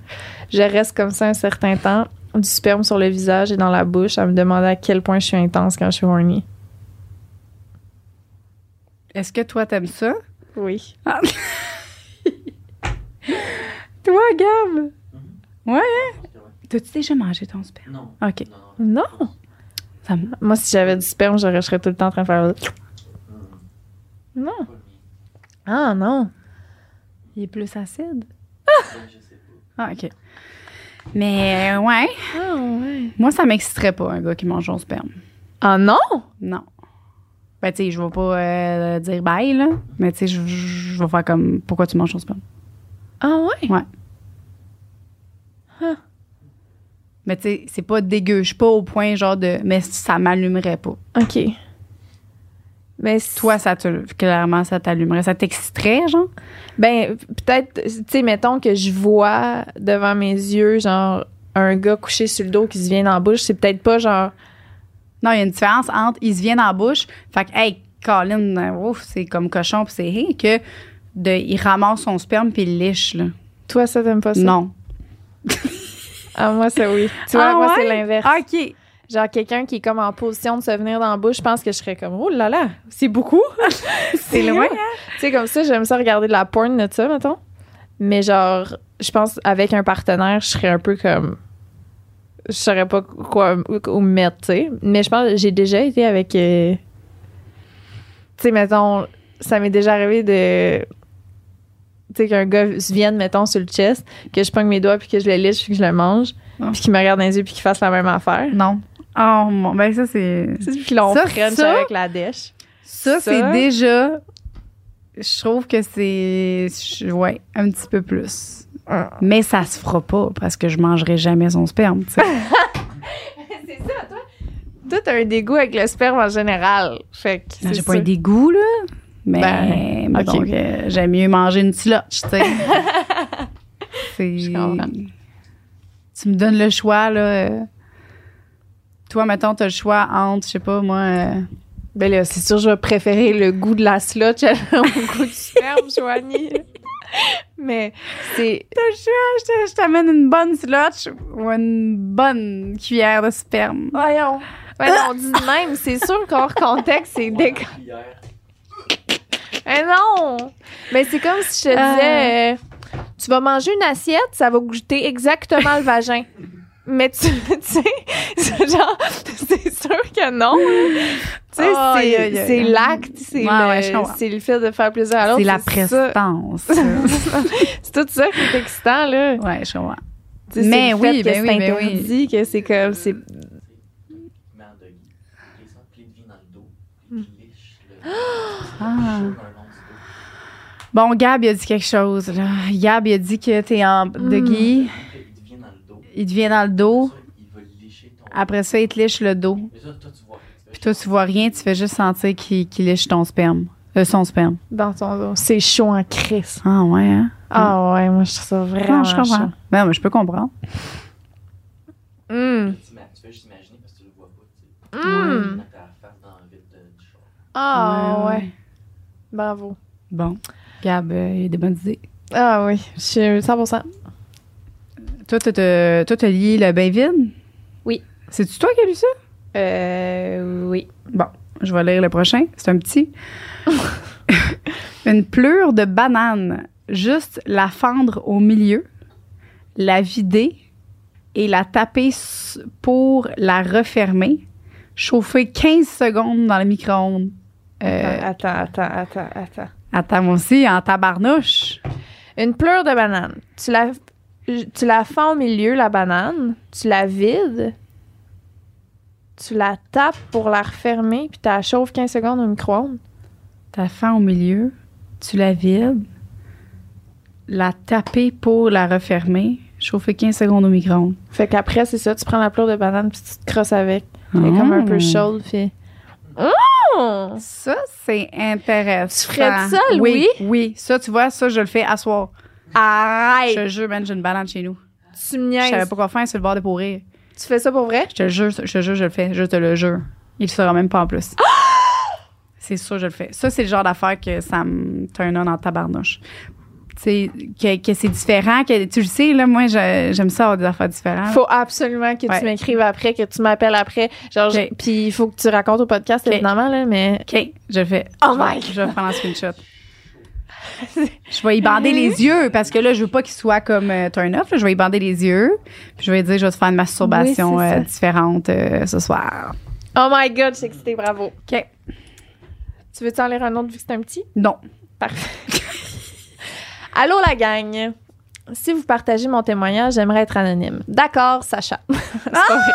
Je reste comme ça un certain temps, du sperme sur le visage et dans la bouche, à me demander à quel point je suis intense quand je suis horny. Est-ce que toi, t'aimes ça? Oui. Toi, Gab? Ouais, hein? Ouais. T'as-tu déjà mangé ton sperme? Non. OK. Non, non. Non. Ça me- Moi, si j'avais du sperme, je serais tout le temps en train de faire. Hum, Non. Ah non. Il est plus acide? Ouais, je sais pas. Ah, OK. Mais, euh, ouais. Ah ouais. Moi, ça m'exciterait pas, un gars qui mange son sperme. Ah non? Non. Ben, tu sais, je vais pas euh, dire bye, là. Mais, tu sais, je, vais faire comme, pourquoi tu manges ton sperme? Ah ouais? Mais, tu sais, c'est pas dégueu. Je suis pas au point, genre, de. Mais ça m'allumerait pas. OK. Mais Toi, ça te. Clairement, ça t'allumerait. Ça t'exciterait, genre? ben peut-être, tu sais, mettons que je vois devant mes yeux, genre, un gars couché sur le dos qui se vient dans la bouche, c'est peut-être pas genre. Non, il y a une différence entre il se vient dans la bouche, fait que, hey, Colin, euh, ouf, c'est comme cochon, puis c'est hey, que de, il ramasse son sperme puis il liche, là. Toi, ça, t'aimes pas ça? Non. Ah, moi, ça, oui. Tu vois, Ah moi, ouais? c'est l'inverse. OK. Genre, quelqu'un qui est comme en position de se venir dans la bouche, je pense que je serais comme, oh là là, c'est beaucoup. C'est loin, hein? Tu sais, comme ça, j'aime ça regarder de la porn de ça, mettons. Mais genre, je pense avec un partenaire, je serais un peu comme. Je saurais pas quoi où me mettre, tu sais. Mais je pense que j'ai déjà été avec. euh, tu sais, mettons, ça m'est déjà arrivé de. Tu sais, qu'un gars se vienne, mettons, sur le chest, que je pogne mes doigts puis que je le liche puis que je le mange, Ah. puis qu'il me regarde dans les yeux puis qu'il fasse la même affaire. Non. Oh, mon, ben ça, c'est. Puis là, on Ça, avec la dèche. Ça, Ça- c'est déjà. Je trouve que c'est. Ouais, un petit peu plus. Mais ça se fera pas parce que je mangerai jamais son sperme, tu sais. C'est ça, toi. Toi, t'as un dégoût avec le sperme en général. Fait que. J'ai pas un dégoût, là. Mais, Ben, mais donc, euh, j'aime mieux manger une slotch, tu sais. C'est- Je comprends. Tu me donnes le choix, là. euh. Toi, mettons, t'as le choix entre, je sais pas, moi. euh, Ben là, c'est sûr, je vais préférer le goût de la slotch au goût du sperme, Joanie. Mais c'est. T'as le choix, je te- je t'amène une bonne slotch ou une bonne cuillère de sperme. Voyons. Ouais, non, on dit de même, c'est sûr qu'hors contexte, c'est cuillère. Mais non! Mais c'est comme si je te Euh. disais, euh, tu vas manger une assiette, ça va goûter exactement le vagin. Mais tu, tu sais, c'est genre, c'est sûr que non. Tu sais, Oh, c'est, l'acte, c'est, Ouais, le, comprends. c'est le fait de faire plaisir à l'autre. C'est la prestance. c'est tout ça qui est excitant, là. ouais, je comprends. Mais oui, ben que oui, c'est ben oui. interdit, que c'est comme, c'est... Ah. le chaud dans le long du dos. Bon, Gab, il a dit quelque chose. Là. Gab, il a dit que t'es en devient dans le dos. Il te vient dans le dos. Ça, il va licher ton. Après ça, il te liche le dos. Mais ça, toi, tu vois. Tu fais Puis toi, tu vois rien, tu fais juste sentir qu'il qu'il liche ton sperme. Euh, son sperme. dans ton dos. C'est chaud en crise. Ah ouais, hein? Ah ouais, moi, je trouve ça vraiment Non, je comprends. chaud. Ben, mais je peux comprendre. Hum, Tu fais juste imaginer parce que tu le vois pas. De- char. Ah Ouais, ouais. ouais. Bravo. Bon. Gab, euh, il a des bonnes idées. Ah oui, je suis 100%. Toi, t'as- lié le bain vide? Oui. C'est-tu toi qui as lu ça? Euh, oui. Bon, je vais lire le prochain. C'est un petit. Une pleure de banane. Juste la fendre au milieu, la vider et la taper pour la refermer. Chauffer 15 secondes dans le micro-ondes. Euh, Attends, attends, attends, attends. attends, moi aussi, en tabarnouche. Une pleure de banane. Tu la, tu la fends au milieu, la banane. Tu la vides. Tu la tapes pour la refermer, puis tu la chauffes 15 secondes au micro-ondes. Ta faim au milieu, tu la vides, la taper pour la refermer, chauffer 15 secondes au micro-ondes. Fait qu'après, c'est ça, tu prends la pleure de banane, puis tu te crosses avec. Elle est comme un peu Mm. chaude, puis... Oh! Ça, c'est intéressant. Tu ferais ça, Oui, Louis? oui. Ça, tu vois, ça, je le fais à soir. Je Arrête! te jure, man, j'ai une banane chez nous. Tu me Je savais niaises. pas quoi faire sur le bord de pourrir. Tu fais ça pour vrai? Je te jure, je te jure, je le fais. Je te le jure. Il le saura même pas en plus. c'est sûr, je le fais. Ça, c'est le genre d'affaire que ça me turn on en tabarnouche. Que, que c'est différent. Que, tu le sais, là, moi, j'aime ça avoir des affaires différentes. Faut absolument que Ouais. tu m'écrives après, que tu m'appelles après. Genre, je- Ok. puis il faut que tu racontes au podcast, évidemment, là, mais... OK, je le fais. Oh Je my Je vais prendre un screenshot. je vais y bander les yeux parce que là, je veux pas qu'il soit comme euh, turn off. là. Je vais y bander les yeux. Puis je vais dire, je vais te faire une masturbation Oui, euh, différente euh, ce soir. Oh my God, je suis excitée, bravo. OK. Tu veux-tu en lire un autre vu que c'est un petit? Non. Parfait. Allô la gang. Si vous partagez mon témoignage, j'aimerais être anonyme. D'accord, Sacha. c'est pas vrai.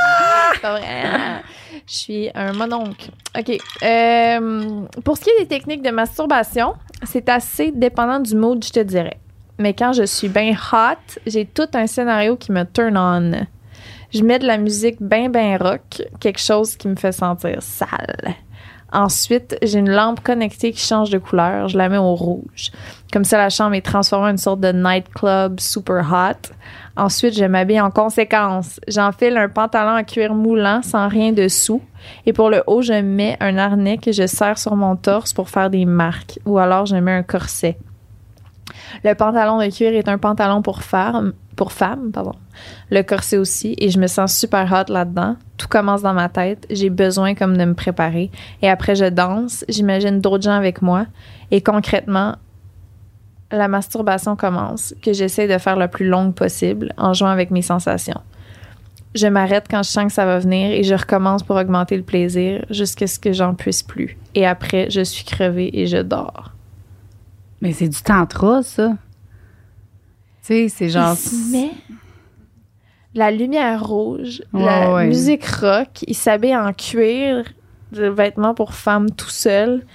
C'est pas vrai. Je suis un mononcle. OK. Euh, pour ce qui est des techniques de masturbation, c'est assez dépendant du mood, je te dirais. Mais quand je suis bien hot, j'ai tout un scénario qui me turn on. Je mets de la musique bien, bien rock, quelque chose qui me fait sentir sale. Ensuite, j'ai une lampe connectée qui change de couleur. Je la mets au rouge. Comme ça, la chambre est transformée en une sorte de nightclub super hot. Ensuite, je m'habille en conséquence. J'enfile un pantalon en cuir moulant sans rien dessous. Et pour le haut, je mets un harnais que je serre sur mon torse pour faire des marques. Ou alors, je mets un corset. Le pantalon de cuir est un pantalon pour femme, pour femme, pardon. Le corset aussi, et je me sens super hot là-dedans. Tout commence dans ma tête. J'ai besoin comme de me préparer. Et après, je danse. J'imagine d'autres gens avec moi. Et concrètement, la masturbation commence, que j'essaie de faire le plus longue possible en jouant avec mes sensations. Je m'arrête quand je sens que ça va venir et je recommence pour augmenter le plaisir jusqu'à ce que j'en puisse plus. Et après, je suis crevée et je dors. Mais c'est du tantra, ça. Tu sais, c'est genre. Il se met la lumière rouge, Ouais, la ouais. musique rock, il s'habille en cuir, de vêtements pour femmes tout seul.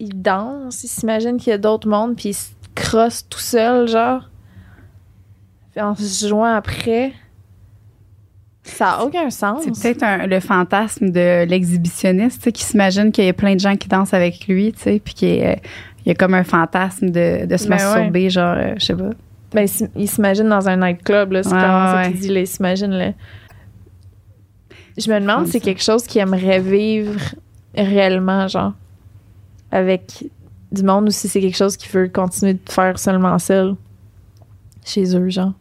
Il danse, il s'imagine qu'il y a d'autres mondes, puis il se crosse tout seul, genre. Puis en se jouant après. Ça a aucun sens. C'est peut-être un- le fantasme de l'exhibitionniste tu sais, qui s'imagine qu'il y a plein de gens qui dansent avec lui, tu sais, puis a- il y a comme un fantasme de, de se Ben masturber, genre, euh, je sais pas. Ben, il il s'imagine dans un nightclub, là. C'est Ouais, clairement ça ouais, qu'il dit, là. Il s'imagine, là. Je me demande Comme si c'est quelque chose qu'il aimerait vivre réellement, genre, avec du monde, ou si c'est quelque chose qu'il veut continuer de faire seulement seul, chez eux, genre.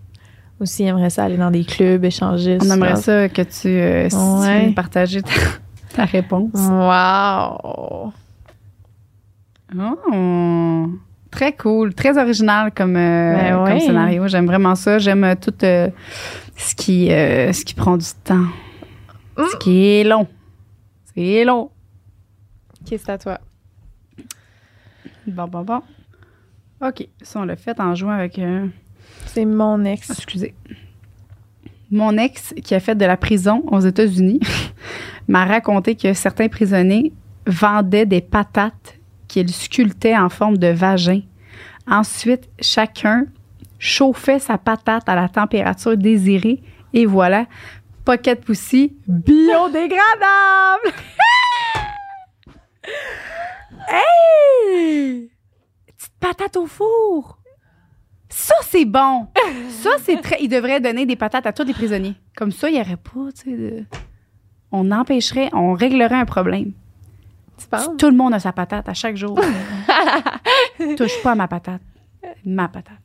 Ou s'il aimerait ça aller dans des clubs, échanger. On aimerait ça. que tu, euh, si tu Ouais. partager ta, ta réponse. Wow! Oh. Très cool, très original comme, euh, Ben comme scénario. J'aime vraiment ça. J'aime euh, tout euh, ce qui euh, ce qui prend du temps. Ce qui est long. C'est long. Ok, c'est à toi. Bon, bon, bon. OK. Ça, on l'a fait en jouant avec. C'est mon ex. Excusez. Mon ex, qui a fait de la prison aux États-Unis, m'a raconté que certains prisonniers vendaient des patates qu'ils sculptaient en forme de vagin. Ensuite, chacun chauffait sa patate à la température désirée et voilà, Pocket Pussy biodégradable! hey! Petite patate au four! Ça, c'est bon! ça, c'est très. Il devrait donner des patates à tous les prisonniers. Comme ça, il n'y aurait pas, de. On empêcherait, on réglerait un problème. Tu penses? Tout le monde a sa patate à chaque jour. Touche pas à ma patate. Ma patate.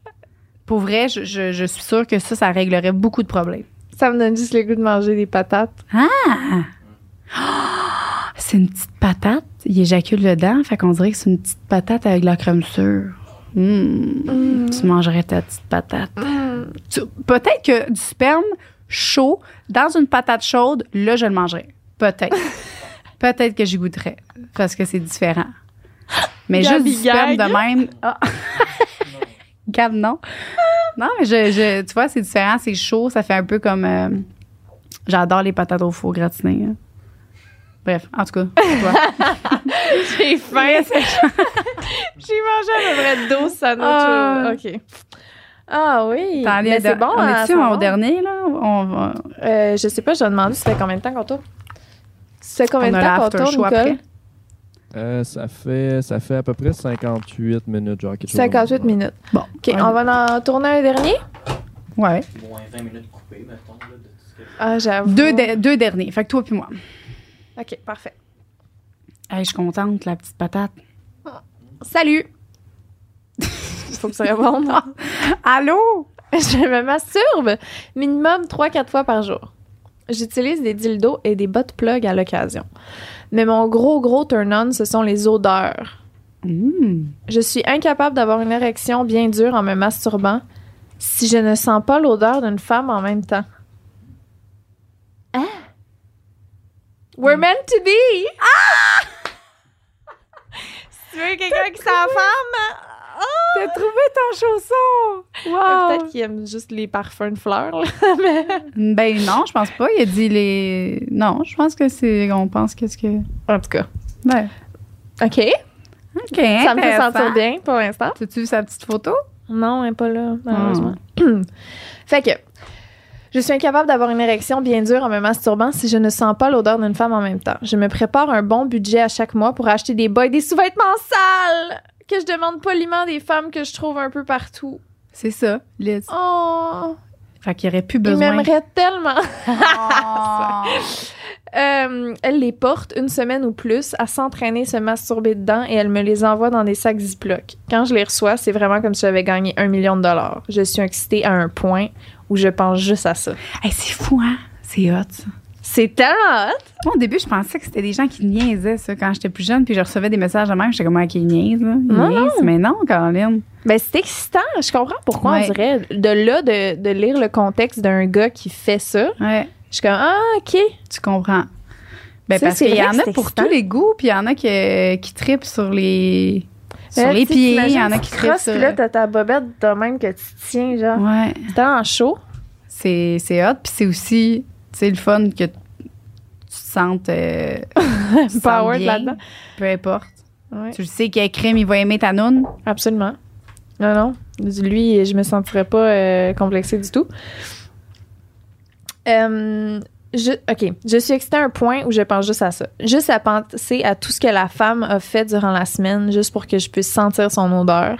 Pour vrai, je, je- je suis sûre que ça, ça réglerait beaucoup de problèmes. Ça me donne juste le goût de manger des patates. Ah! C'est une petite patate. Il éjacule dedans. Fait qu'on dirait que c'est une petite patate avec de la crème sûre. Mmh. Tu mangerais ta petite patate. Tu- Peut-être que du sperme chaud dans une patate chaude, là, je le mangerais. Peut-être. Peut-être que j'y goûterais. Parce que c'est différent. Mais juste du sperme de même. Ah. Gab, non. Non, mais je, je- tu vois, c'est différent. C'est chaud. Ça fait un peu comme. euh, J'adore les patates au four gratinées. hein. Bref, en tout cas. J'ai faim. J'ai mangé à peu près 12 sandwichs. Ah. OK. Ah oui. T'en Mais es c'est de- bon. On hein, est-tu au dernier, là? On va- Euh, je sais pas, je vais demander ça fait combien de temps qu'on tourne? Ça fait combien de temps qu'on tourne, Nicole? Euh, ça, fait, ça fait à peu près 58 minutes, genre quelque chose. 58 minutes. Bon. OK, on va en tourner un dernier? Ouais. Moins 20 minutes coupées, mettons. Là, de ce que- Ah, j'avoue. Deux, de- deux derniers. Fait que toi puis moi. OK, parfait. Hey, je suis contente, la petite patate. Salut! Il faut que tu répondes. Allô? Je me masturbe minimum 3-4 fois par jour. J'utilise des dildos et des bottes plug à l'occasion. Mais mon gros, gros turn-on, ce sont les odeurs. Mmh. Je suis incapable d'avoir une érection bien dure en me masturbant si je ne sens pas l'odeur d'une femme en même temps. Hein? We're meant to be! Ah! si tu veux quelqu'un qui sent femme, T'as trouvé ton chausson! euh, Wow! peut-être qu'il aime juste les parfums de fleurs. là. Mais- Ben non, je pense pas. Il a dit les. Non, je pense que c'est. On pense qu'est-ce que. En tout cas. Ouais. OK. OK. Ça me fait sentir bien pour l'instant. T'as-tu vu sa petite photo? Non, elle n'est pas là, malheureusement. fait que, je suis incapable d'avoir une érection bien dure en me masturbant si je ne sens pas l'odeur d'une femme en même temps. Je me prépare un bon budget à chaque mois pour acheter des bas et des sous-vêtements sales que je demande poliment des femmes que je trouve un peu partout. C'est ça, Liz. Oh, Fait qu'il aurait plus ils besoin. m'aimeraient tellement. Oh. Euh, elle les porte une semaine ou plus à s'entraîner, se masturber dedans et elle me les envoie dans des sacs Ziploc. Quand je les reçois, c'est vraiment comme si j'avais gagné un million de dollars. Je suis excitée à un point où je pense juste à ça. Hey, c'est fou, hein? C'est hot, ça. C'est tellement hot! Moi, au début, je pensais que c'était des gens qui niaisaient, ça, quand j'étais plus jeune, puis je recevais des messages de même. J'étais comme, ah, qui niaise, là? Ils Non, niaisent. Mais non, Caroline. Ben, c'est excitant. Je comprends pourquoi Ouais. on dirait. De là, de, de lire le contexte d'un gars qui fait ça, Ouais, je suis comme, ah, OK. tu comprends. Ben, Ça, parce qu'il y en a pour excitant. tous les goûts, puis il y en a qui, qui tripent sur les, sur Là, les pieds, il y en a qui crosses, sur. puis là, t'as ta bobette de même que tu tiens, genre. Ouais, T'es en chaud. c'est, c'est hot, puis c'est aussi, sais, le fun que tu te sentes. euh, tu bien, là-dedans. Peu importe. Ouais. Tu le sais qu'il y a crème, il va aimer ta noune. Absolument. Non, non. Lui, je me sentirais pas euh, complexée du tout. Euh, je, OK. Je suis excitée à un point où je pense juste à ça. Juste à penser à tout ce que la femme a fait durant la semaine, juste pour que je puisse sentir son odeur.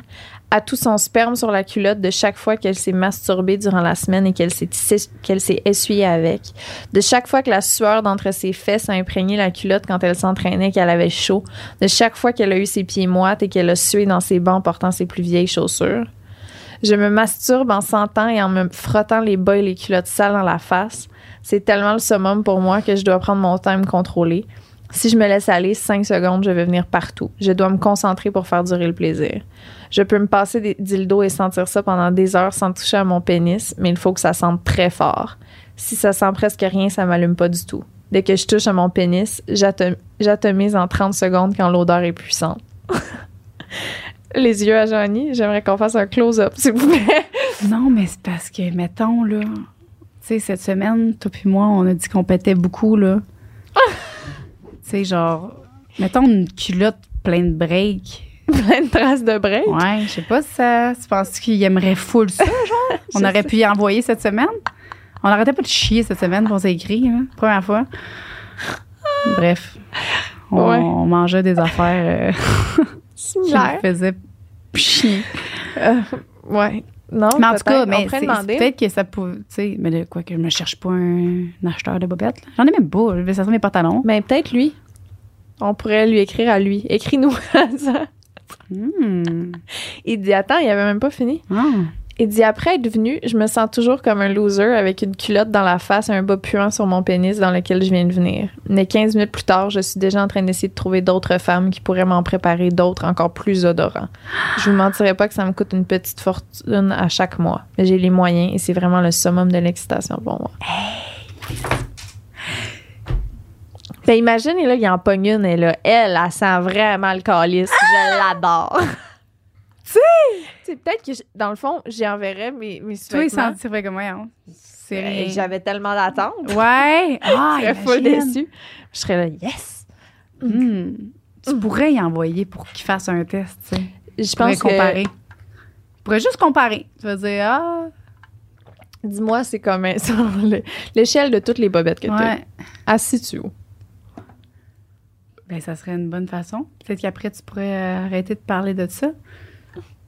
À tout son sperme sur la culotte de chaque fois qu'elle s'est masturbée durant la semaine et qu'elle s'est essuyée avec. De chaque fois que la sueur d'entre ses fesses a imprégné la culotte quand elle s'entraînait, qu'elle avait chaud de chaque fois qu'elle a eu ses pieds moites et qu'elle a sué dans ses bancs portant ses plus vieilles chaussures. Je me masturbe en sentant et en me frottant les bas et les culottes sales dans la face. C'est tellement le summum pour moi que je dois prendre mon temps à me contrôler. Si je me laisse aller 5 secondes, je vais venir partout. Je dois me concentrer pour faire durer le plaisir. Je peux me passer des dildos et sentir ça pendant des heures sans toucher à mon pénis, mais il faut que ça sente très fort. Si ça sent presque rien, ça m'allume pas du tout. Dès que je touche à mon pénis, j'atom- j'atomise en 30 secondes quand l'odeur est puissante. Les yeux à Johnny, j'aimerais qu'on fasse un close-up, s'il vous plaît. Non, mais c'est parce que, mettons, là, tu sais, cette semaine, toi puis moi, on a dit qu'on pétait beaucoup, là. tu sais, genre, mettons une culotte pleine de break. Plein de traces de break. Ouais, je sais pas si ça. Tu penses qu'il aimerait full ça, genre? On aurait sais. pu y envoyer cette semaine? On n'arrêtait pas de chier cette semaine pour s'est écrit, hein, première fois. Bref. On, Ouais. on mangeait des affaires euh, qui nous faisaient chier. Euh, ouais. Non, Mais en tout cas, mais peut-être que ça peut. Tu sais, mais là, quoi que je me cherche pas un, un acheteur de bobettes. J'en ai même pas. Je vais sortir mes pantalons. Mais peut-être lui. On pourrait lui écrire à lui. Écris-nous ça. Hmm. Il dit Attends, il avait même pas fini. Ah. Il dit Après être venu, je me sens toujours comme un loser avec une culotte dans la face et un bas puant sur mon pénis dans lequel je viens de venir. Mais 15 minutes plus tard, je suis déjà en train d'essayer de trouver d'autres femmes qui pourraient m'en préparer d'autres encore plus odorants. Je vous mentirais pas que ça me coûte une petite fortune à chaque mois. Mais j'ai les moyens et c'est vraiment le summum de l'excitation pour moi. Ben imagine, et là, il en pogne une, et là, elle, elle sent vraiment le calice. Je l'adore. tu sais, peut-être que, dans le fond, j'y enverrais mes, mes Toi, il sentirait? C'est Euh, rien. J'avais tellement d'attentes. Ouais. Ah, je serais full déçue. Je serais là, yes! Hmm. Tu pourrais y envoyer pour qu'il fasse un test, tu sais. Je Tu pense que, comparer. Tu pourrais juste comparer. Tu vas dire, ah, dis-moi, c'est comme sur le- l'échelle de toutes les bobettes que tu as. ouais. Assis-tu où? Ben, ça serait une bonne façon. Peut-être qu'après, tu pourrais euh, arrêter de parler de ça.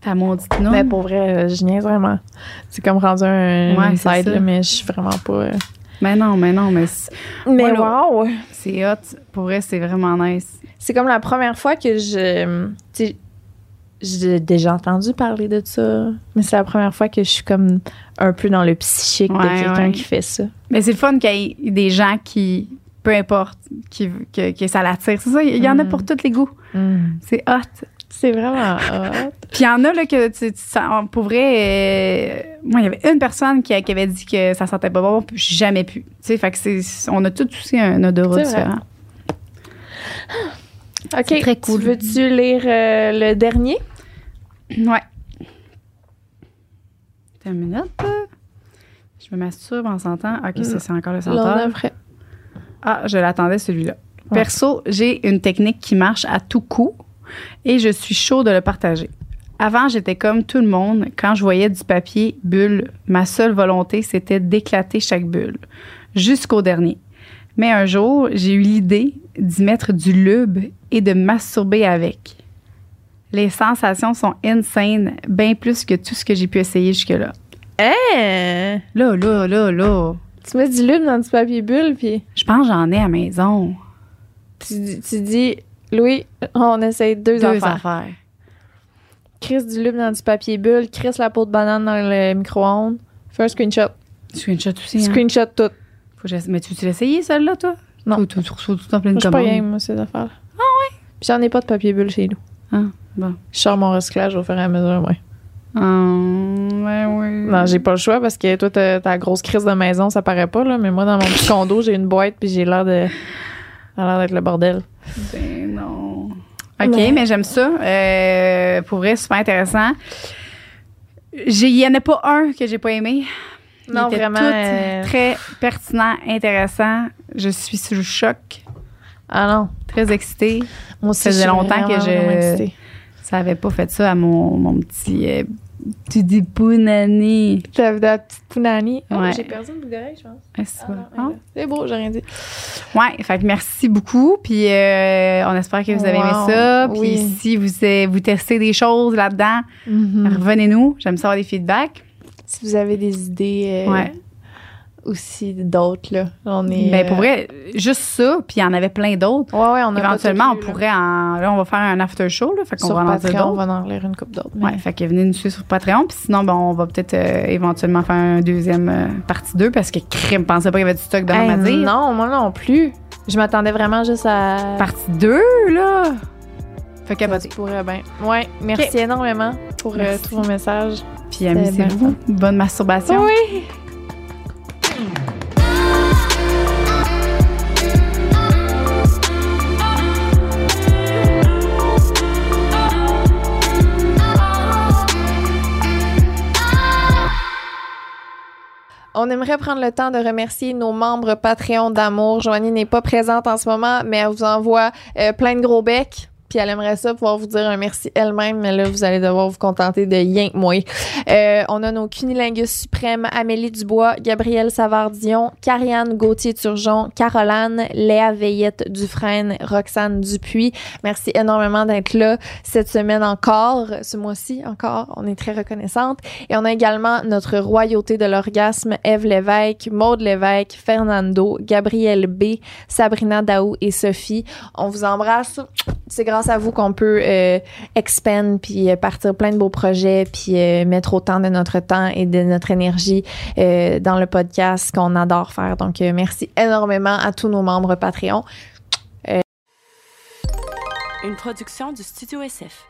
Ta maudite non. Mais pour vrai, euh, je niaise vraiment. C'est comme rendu un Ouais, là, mais je suis vraiment pas... euh, Mais non, mais non, mais Mais wow! c'est hot. Pour vrai, c'est vraiment nice. C'est comme la première fois que je. Tu j'ai déjà entendu parler de ça, mais c'est la première fois que je suis comme un peu dans le psychique de quelqu'un ouais. qui fait ça. Mais c'est le fun qu'il y ait des gens qui, peu importe, qui, que, que ça l'attire. C'est ça, il y en a Mm. pour tous les goûts. C'est hot. C'est vraiment hot. Puis il y en a là que tu, tu sens- pour vrai euh, moi il y avait une personne qui, qui avait dit que ça sentait pas bon puis jamais pu. Tu sais fait que c'est on a tous aussi un odorat différent. OK. C'est très cool. Tu veux-tu lire euh, le dernier? Ouais. Une minute. Je me masturbe en sentant. OK, ça c'est encore le senteur. Ah, je l'attendais celui-là. Ouais. Perso, j'ai une technique qui marche à tout coup et je suis chaud de le partager. Avant, j'étais comme tout le monde. Quand je voyais du papier bulle, ma seule volonté, c'était d'éclater chaque bulle, jusqu'au dernier. Mais un jour, j'ai eu l'idée d'y mettre du lube et de masturber avec. Les sensations sont insane, bien plus que tout ce que j'ai pu essayer jusque-là. Hein? Là, là, là, là. Tu mets du lube dans du papier bulle, puis Je pense que j'en ai à maison. tu, dis- tu dis, Louis, on essaye deux, Deux affaires. affaires. Crisse du lube dans du papier bulle, crisse la peau de banane dans le micro-ondes. Fais un screenshot. Screenshot aussi. Hein? Screenshot tout. Faut que Mais tu l'as essayé, celle-là, toi? Non. Tu reçois tout en pleine Moi, je suis pas commande? game, moi, ces affaires. Ah ouais? J'en ai pas de papier bulle chez nous. Ah, bon. Je sors mon recyclage au fur et à mesure, ouais. Hum, ben oui. Non, j'ai pas le choix parce que toi, t'as ta grosse crise de maison, ça paraît pas, là. Mais moi, dans mon petit condo, j'ai une boîte puis j'ai l'air de. Ça a l'air d'être le bordel. Ben non. OK, Ouais. mais j'aime ça. Euh, pour vrai, super intéressant. Il y en a pas un que j'ai pas aimé. Non, étaient vraiment, tous euh, Très pertinent, intéressant. Je suis sous le choc. Ah non. Très excitée. Moi aussi, Ça faisait je suis longtemps que je-. Ça avait pas fait ça à mon, mon petit. Euh, petit dépounani. T'avais de la petite pounani. Oh, Ouais. j'ai perdu une boucle d'oreille, je pense. Ah, c'est Ah, Ah. C'est beau, j'ai rien dit. Ouais, fait que merci beaucoup. Puis euh, on espère que vous avez aimé ça. Puis oui. si vous, euh, vous testez des choses là-dedans, Mm-hmm. revenez-nous. J'aime ça avoir des feedbacks. Si vous avez des idées euh, Ouais. Aussi d'autres, là, on est. Ben, pour euh, vrai, juste ça, puis il y en avait plein d'autres. Ouais, ouais, on a Éventuellement, on pourrait en. Là, on va faire un after show, là. Fait qu'on va en dire Patreon, on va en lire une coupe d'autres. mais- Ouais, fait que venez nous suivre sur Patreon. Puis sinon, ben, on va peut-être euh, éventuellement faire un deuxième euh, partie 2 parce que crime, pensais pas qu'il y avait du stock de Hey, dire. non, moi non plus. Je m'attendais vraiment juste à. Partie 2, là. Fait se pourrait bien. Ouais, merci énormément pour euh, tous vos messages. Puis amusez-vous. Bonne masturbation. Oui. On aimerait prendre le temps de remercier nos membres Patreon d'amour. Joanie n'est pas présente en ce moment, mais elle vous envoie euh, plein de gros becs. Puis elle aimerait ça pouvoir vous dire un merci elle-même, mais là, vous allez devoir vous contenter de rien que moi. Euh, on a nos cunilingus suprêmes, Amélie Dubois, Gabrielle Savard-Dion, Carianne Gauthier-Turgeon, Caroline, Léa Veillette Dufresne, Roxane Dupuis. Merci énormément d'être là cette semaine encore, ce mois-ci encore. On est très reconnaissante. Et on a également notre royauté de l'orgasme, Eve Lévesque, Maude Lévesque, Fernando, Gabrielle B, Sabrina Daou et Sophie. On vous embrasse. C'est à vous qu'on peut euh, puis euh, partir plein de beaux projets puis euh, mettre autant de notre temps et de notre énergie euh, dans le podcast qu'on adore faire. Donc, merci énormément à tous nos membres Patreon. Une production du Studio SF.